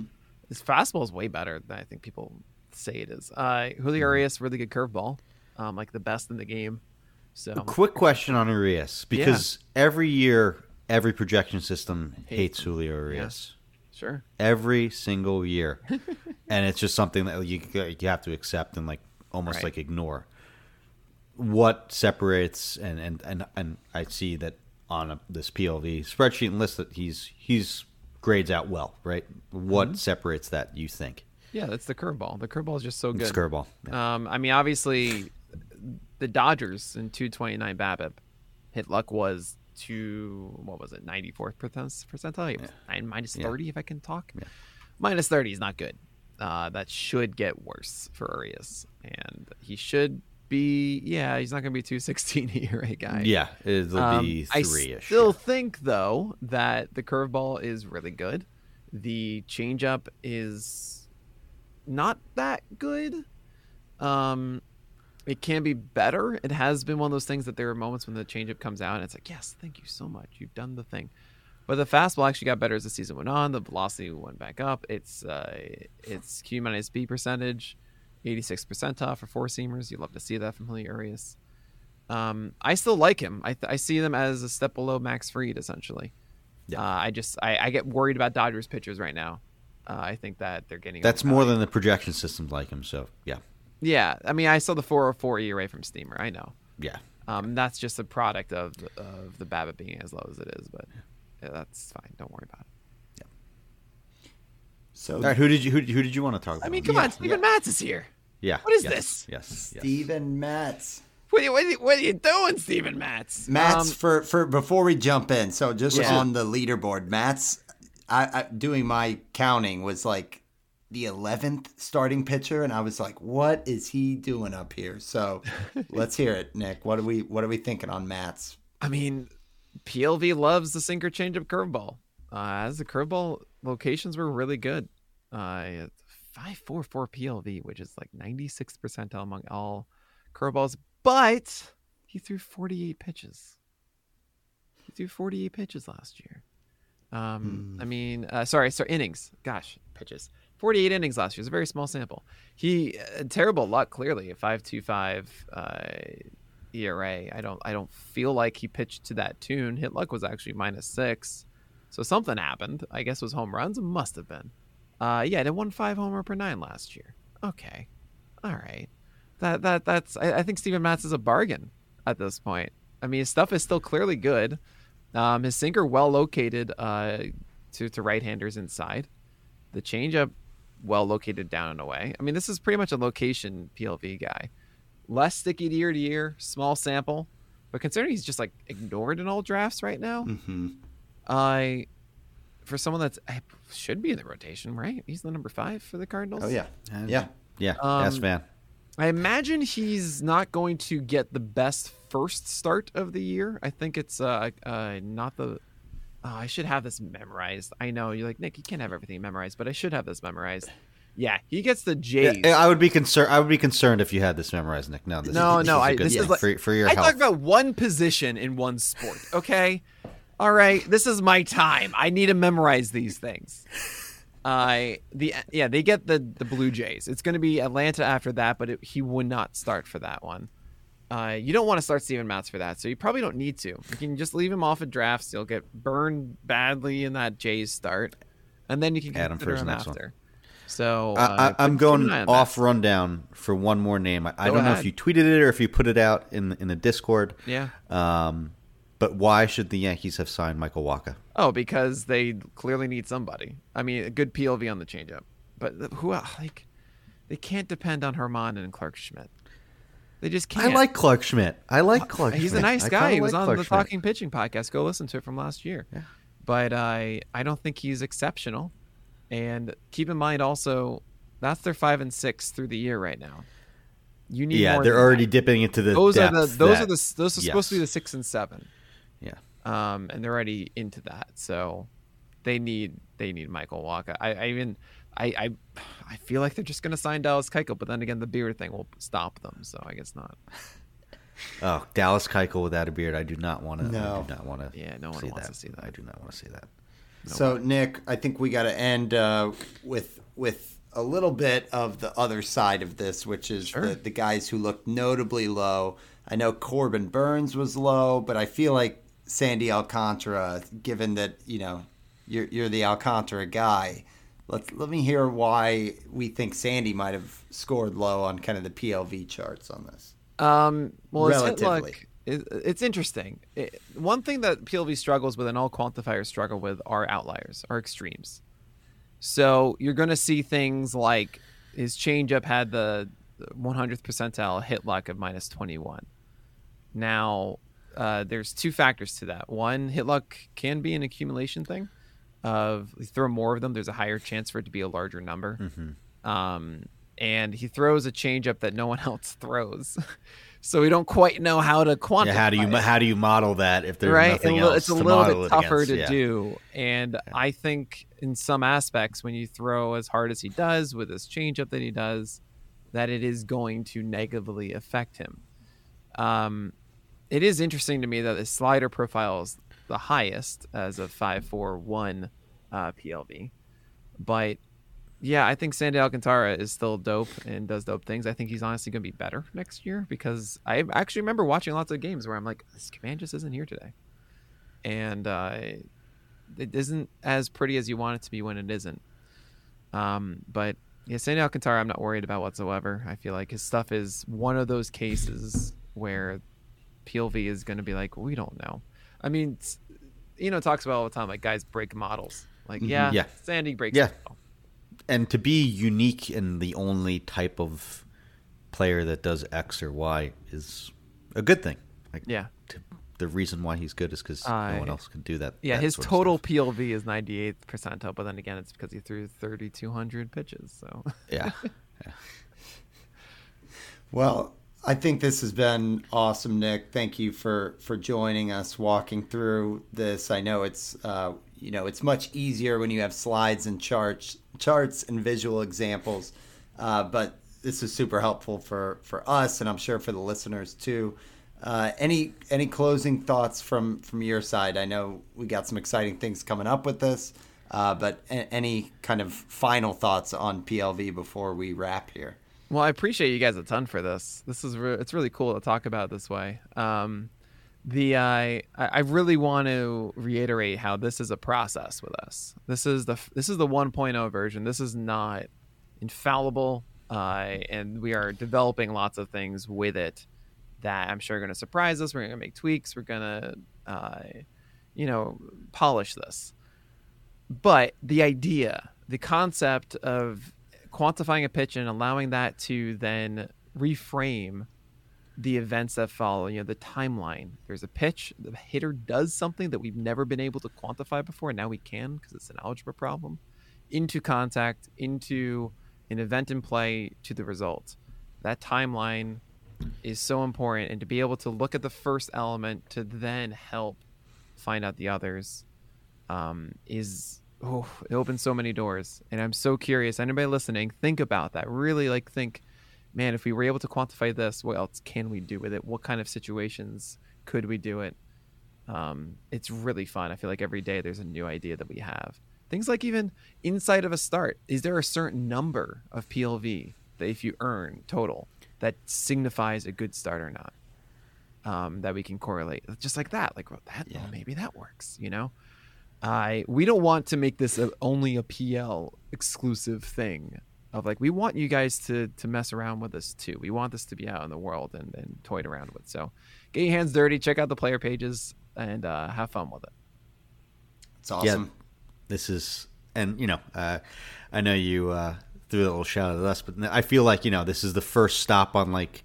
Speaker 5: His fastball is way better than I think people say it is. Uh, Julio Urias, really good curveball, um, like the best in the game. So
Speaker 4: Quick question on Urias because every year, every projection system hates Julio Urias.
Speaker 5: sure.
Speaker 4: Every single year, (laughs) and it's just something that you you have to accept and like almost
Speaker 5: Right.
Speaker 4: like ignore. What separates and and and and I see that on a, this PLV spreadsheet and list that he's he's grades out well, right? What
Speaker 5: Mm-hmm.
Speaker 4: separates that? You think
Speaker 5: Yeah, that's the curveball. The curveball is just so good.
Speaker 4: it's curveball? Yeah.
Speaker 5: Um, I mean, obviously, the Dodgers in 229 BABIP hit luck was to what was it 94th percentile It was nine minus
Speaker 4: Yeah.
Speaker 5: 30 if i can talk minus 30 is not good uh, that should get worse for Urias and he should be yeah he's not going to be 216 (laughs) ERA guy
Speaker 4: yeah, it'll
Speaker 5: um,
Speaker 4: be
Speaker 5: I
Speaker 4: three ish.
Speaker 5: still think though that the curveball is really good. The changeup is not that good. Um, it can be better. It has been one of those things that there are moments when the changeup comes out and it's like, yes, thank you so much, you've done the thing. But the fastball actually got better as the season went on. The velocity went back up. It's uh, it's Q minus B percentage, 86 percentile for four seamers. You love to see that from Julio Urias. Um, I still like him. I, th- I see them as a step below Max Fried, essentially.
Speaker 4: Yeah.
Speaker 5: Uh, I just I, I get worried about Dodgers pitchers right now. Uh, I think that they're getting
Speaker 4: That's more than the projection systems like him. So yeah,
Speaker 5: yeah. I mean, I saw the 404 ERA from Steamer. I know.
Speaker 4: yeah.
Speaker 5: Um, that's just a product of of the BABIP being as low as it is, but yeah, that's fine. Don't worry about it.
Speaker 3: So,
Speaker 4: All right, who did you who, who did you want to talk about?
Speaker 5: I mean, come
Speaker 3: Yeah,
Speaker 5: on, Steven Matz is here.
Speaker 4: yeah.
Speaker 5: what is
Speaker 4: yes,
Speaker 5: this?
Speaker 4: Yes, yes.
Speaker 3: Steven Matz.
Speaker 5: What are you, what are you, what are you doing, Steven Matz?
Speaker 3: Matt's
Speaker 5: Um,
Speaker 3: for for before we jump in. So just
Speaker 5: Yeah.
Speaker 3: on the leaderboard, Matz I, I doing my counting was like the eleventh starting pitcher, and I was like, "What is he doing up here?" So (laughs) let's hear it, Nick. What are we What are we thinking on Matz?
Speaker 5: I mean, PLV loves the sinker changeup curveball. Uh, as the curveball locations were really good. Uh, five four four PLV, which is like ninety six percentile among all curveballs. But he threw forty eight pitches. He threw forty eight pitches last year. Um, I mean, uh, sorry, sorry, innings. Gosh, pitches. Forty eight innings last year. It's a very small sample. He uh, terrible luck. Clearly, a five two five. Uh, ERA. I don't I don't feel like he pitched to that tune. Hit luck was actually minus six. So something happened. I guess was home runs. Must have been. Uh yeah, it won five homer per nine last year. Okay. All right. That that that's I, I think Steven Matz is a bargain at this point. I mean his stuff is still clearly good. Um his sinker well located uh to, to right handers inside. The changeup well located down and away. I mean, this is pretty much a location PLV guy less sticky year to year, small sample. But considering he's just like ignored in all drafts right now,
Speaker 3: Mm-hmm.
Speaker 5: I for someone that's I should be in the rotation, right? He's the number five for the Cardinals.
Speaker 3: Oh yeah,
Speaker 4: And-
Speaker 3: yeah.
Speaker 4: Yeah,
Speaker 5: Um,
Speaker 4: yes, man.
Speaker 5: I imagine he's not going to get the best first start of the year. I think it's uh, uh not the. Oh, I should have this memorized. I know you're like Nick. You can't have everything memorized, but I should have this memorized. Yeah, he gets the Jays.
Speaker 4: Yeah, I would be concerned. I would be concerned if you had this memorized, Nick. No, this
Speaker 5: No,
Speaker 4: is,
Speaker 5: no,
Speaker 4: This is,
Speaker 5: I-
Speaker 4: a good
Speaker 5: this
Speaker 4: thing
Speaker 5: is like-
Speaker 4: for, for your
Speaker 5: I
Speaker 4: health.
Speaker 5: talk about one position in one sport. Okay, all right. This is my time. I need to memorize these things. Uh, the yeah, they get the the Blue Jays. It's going to be Atlanta after that, but it, he would not start for that one. Uh, you don't want to start Steven Matz for that, so you probably don't need to. You can just leave him off at drafts. He'll get burned badly in that Jays start, and then you can
Speaker 4: Add him
Speaker 5: consider
Speaker 4: for his
Speaker 5: him
Speaker 4: next one.
Speaker 5: after. So uh,
Speaker 4: I, I'm going
Speaker 5: an eye on
Speaker 4: off
Speaker 5: that.
Speaker 4: rundown for one more name. I, I don't know if you tweeted it or if you put it out in in the Discord.
Speaker 5: Yeah.
Speaker 4: Um, but why should the Yankees have signed Michael Wacha?
Speaker 5: Oh, because they clearly need somebody. I mean, a good PLV on the changeup. But who else? Like, they can't depend on Germán and Clarke Schmidt. They just can't.
Speaker 4: I like Clarke Schmidt. I like uh, Clarke.
Speaker 5: He's
Speaker 4: Schmidt.
Speaker 5: a nice guy. He was
Speaker 4: like
Speaker 5: on
Speaker 4: Clarke
Speaker 5: the
Speaker 4: Schmidt.
Speaker 5: Talking Pitching podcast. Go listen to it from last year.
Speaker 4: Yeah.
Speaker 5: But I I don't think he's exceptional. And keep in mind also that's their five and six through the year right now. You need
Speaker 4: Yeah, they're already
Speaker 5: that.
Speaker 4: dipping into the.
Speaker 5: those are the those
Speaker 4: that-
Speaker 5: are the those are supposed to be the six and seven.
Speaker 4: Yeah.
Speaker 5: Um, and they're already into that. So they need they need Michael Wacha. I, I even I, I I feel like they're just gonna sign Dallas Keuchel, but then again the beard thing will stop them. So I guess not. (laughs)
Speaker 4: Oh, Dallas Keuchel without a beard. I do not want to. I
Speaker 3: No.
Speaker 4: do not want to.
Speaker 5: Yeah, no one
Speaker 4: see
Speaker 5: wants
Speaker 4: that.
Speaker 5: to see that.
Speaker 4: I do not want to see that.
Speaker 3: So Nick, I think we got to end uh, with with a little bit of the other side of this, which is
Speaker 5: Sure.
Speaker 3: the, the guys who looked notably low. I know Corbin Burnes was low, but I feel like Sandy Alcantara, given that you know you're you're the Alcantara guy. Let let me hear why we think Sandy might have scored low on kind of the PLV charts on this.
Speaker 5: Um, well,
Speaker 3: Relatively.
Speaker 5: is it's interesting. It, one thing that PLV struggles with, and all quantifiers struggle with, are outliers, are extremes. So you're going to see things like his changeup had the 100th percentile hit luck of minus 21. Now, uh, there's two factors to that. One, hit luck can be an accumulation thing. Of you throw more of them, there's a higher chance for it to be a larger number. Um, and he throws a changeup that no one (laughs) else throws, (laughs) so we don't quite know how to quantify.
Speaker 4: Yeah, how do you
Speaker 5: it
Speaker 4: how do you model that if there's
Speaker 5: right?
Speaker 4: nothing
Speaker 5: little-
Speaker 4: else
Speaker 5: it's a
Speaker 4: to
Speaker 5: little bit
Speaker 4: it
Speaker 5: tougher
Speaker 4: against?
Speaker 5: to
Speaker 4: Yeah.
Speaker 5: do, and I think in some aspects, when you throw as hard as he does with his changeup that he does, that it is going to negatively affect him. Um, it is interesting to me that his slider profile is the highest as a five four one uh, PLV, but yeah, I think Sandy Alcantara is still dope and does dope things. I think he's honestly going to be better next year because I actually remember watching lots of games where I'm like, this command just isn't here today, and uh, it isn't as pretty as you want it to be when it isn't. Um, but yeah, Sandy Alcantara, I'm not worried about whatsoever. I feel like his stuff is one of those cases where PLV is going to be like, we don't know. I mean, you know, talks about all the time like guys break models. Like, mm-hmm. yeah,
Speaker 4: Yeah.
Speaker 5: Sandy breaks.
Speaker 4: Yeah.
Speaker 5: model.
Speaker 4: and to be unique and the only type of player that does X or Y is a good thing. Like,
Speaker 5: Yeah.
Speaker 4: to, the reason why he's good is because
Speaker 5: I-
Speaker 4: no one else can do that.
Speaker 5: Yeah,
Speaker 4: that
Speaker 5: his total. PLV is 98th percentile, but then again, it's because he threw 3,200 pitches. So
Speaker 4: Yeah, (laughs)
Speaker 3: Well, I think this has been awesome, Nick. Thank you for for joining us, walking through this. I know it's uh, you know it's much easier when you have slides and charts, charts and visual examples, uh, but this is super helpful for for us, and I'm sure for the listeners too. Uh, any any closing thoughts from from your side? I know we got some exciting things coming up with this, uh, but a- any kind of final thoughts on PLV before we wrap here?
Speaker 5: Well, I appreciate you guys a ton for this. This is re- it's really cool to talk about this way. Um, the I I really want to reiterate how this is a process with us. This is the this is the 1.0 version. This is not infallible, uh, and we are developing lots of things with it that I'm sure are going to surprise us. We're going to make tweaks. We're going to uh, you know polish this. But the idea, the concept of quantifying a pitch and allowing that to then reframe the events that follow, you know, the timeline. There's a pitch, the hitter does something that we've never been able to quantify before. and Now we can because it's an algebra problem. Into contact, into an event in play, to the result. That timeline is so important. And to be able to look at the first element to then help find out the others um, is oh, it opens so many doors. And I'm so curious. Anybody listening, think about that. Really, like, think, man, if we were able to quantify this, what else can we do with it? What kind of situations could we do it? Um, it's really fun. I feel like every day there's a new idea that we have. Things like even inside of a start, is there a certain number of PLV that if you earn total that signifies a good start or not? Um, that we can correlate just like that. Like well, that, well, maybe that works. You know, I we don't want to make this a, only a PL exclusive thing. Of like, we want you guys to to mess around with us too. We want this to be out in the world and, and toyed around with. So, get your hands dirty. Check out the player pages and uh, have fun with it.
Speaker 3: It's awesome.
Speaker 4: this is, and you know, uh, I know you uh, threw a little shout out at us, but I feel like you know this is the first stop on like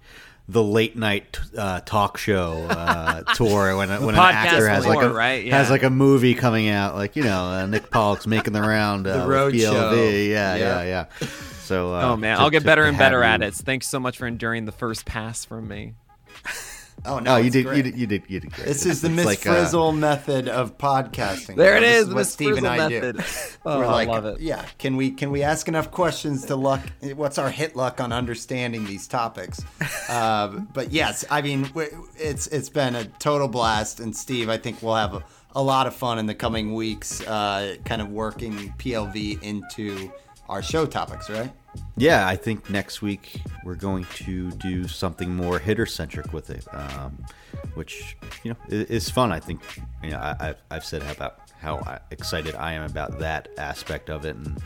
Speaker 4: the late night uh, talk show uh, (laughs) tour when when an actor has like a
Speaker 5: right?
Speaker 4: has like a movie coming out, like you know uh, Nick Pollack's making the round. Uh,
Speaker 3: The road
Speaker 4: with PLV.
Speaker 3: show.
Speaker 4: Yeah,
Speaker 3: Yeah.
Speaker 4: yeah, yeah. So uh,
Speaker 5: oh man,
Speaker 4: to-
Speaker 5: I'll get better and better
Speaker 4: have
Speaker 5: at it. Thanks so much for enduring the first pass from me.
Speaker 3: Oh no,
Speaker 4: Oh, you did, you did, you did, you did great.
Speaker 3: This is the
Speaker 4: It's
Speaker 3: Miss
Speaker 4: like, uh,
Speaker 3: Frizzle method of podcasting.
Speaker 5: There it
Speaker 3: This
Speaker 5: is, the
Speaker 3: what
Speaker 5: Miss
Speaker 3: Steve and I
Speaker 5: method.
Speaker 3: do. (laughs)
Speaker 5: Oh,
Speaker 3: We're
Speaker 5: I
Speaker 3: like,
Speaker 5: love it.
Speaker 3: yeah. Can we can we ask enough questions to luck? What's our hit luck on understanding these topics? (laughs) uh, but yes, I mean it's it's been a total blast, and Steve, I think we'll have a, a lot of fun in the coming weeks, uh, kind of working PLV into our show topics, right?
Speaker 4: Yeah, I think next week we're going to do something more hitter centric with it, um, which you know is fun. I think you know I, I've, I've said about how excited I am about that aspect of it, and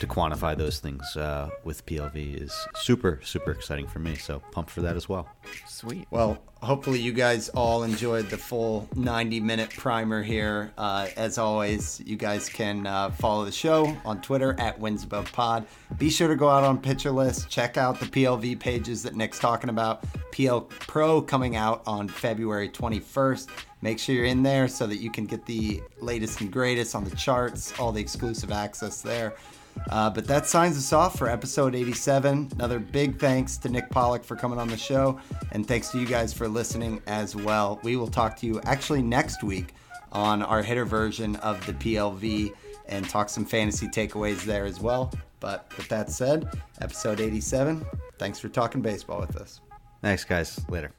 Speaker 4: to quantify those things uh, with PLV is super super exciting for me. So pumped for that as well.
Speaker 5: Sweet.
Speaker 3: Well, hopefully you guys all enjoyed the full 90 minute primer here. Uh, as always, you guys can uh, follow the show on Twitter at Wins Above Pod. Be sure to go out on Pitcher List. Check out the PLV pages that Nick's talking about. PL Pro coming out on February 21st. Make sure you're in there so that you can get the latest and greatest on the charts, all the exclusive access there. Uh, but that signs us off for episode 87. Another big thanks to Nick Pollack for coming on the show, and thanks to you guys for listening as well. We will talk to you actually next week on our hitter version of the PLV and talk some fantasy takeaways there as well. But with that said, episode 87, thanks for talking baseball with us.
Speaker 4: Thanks, guys. Later.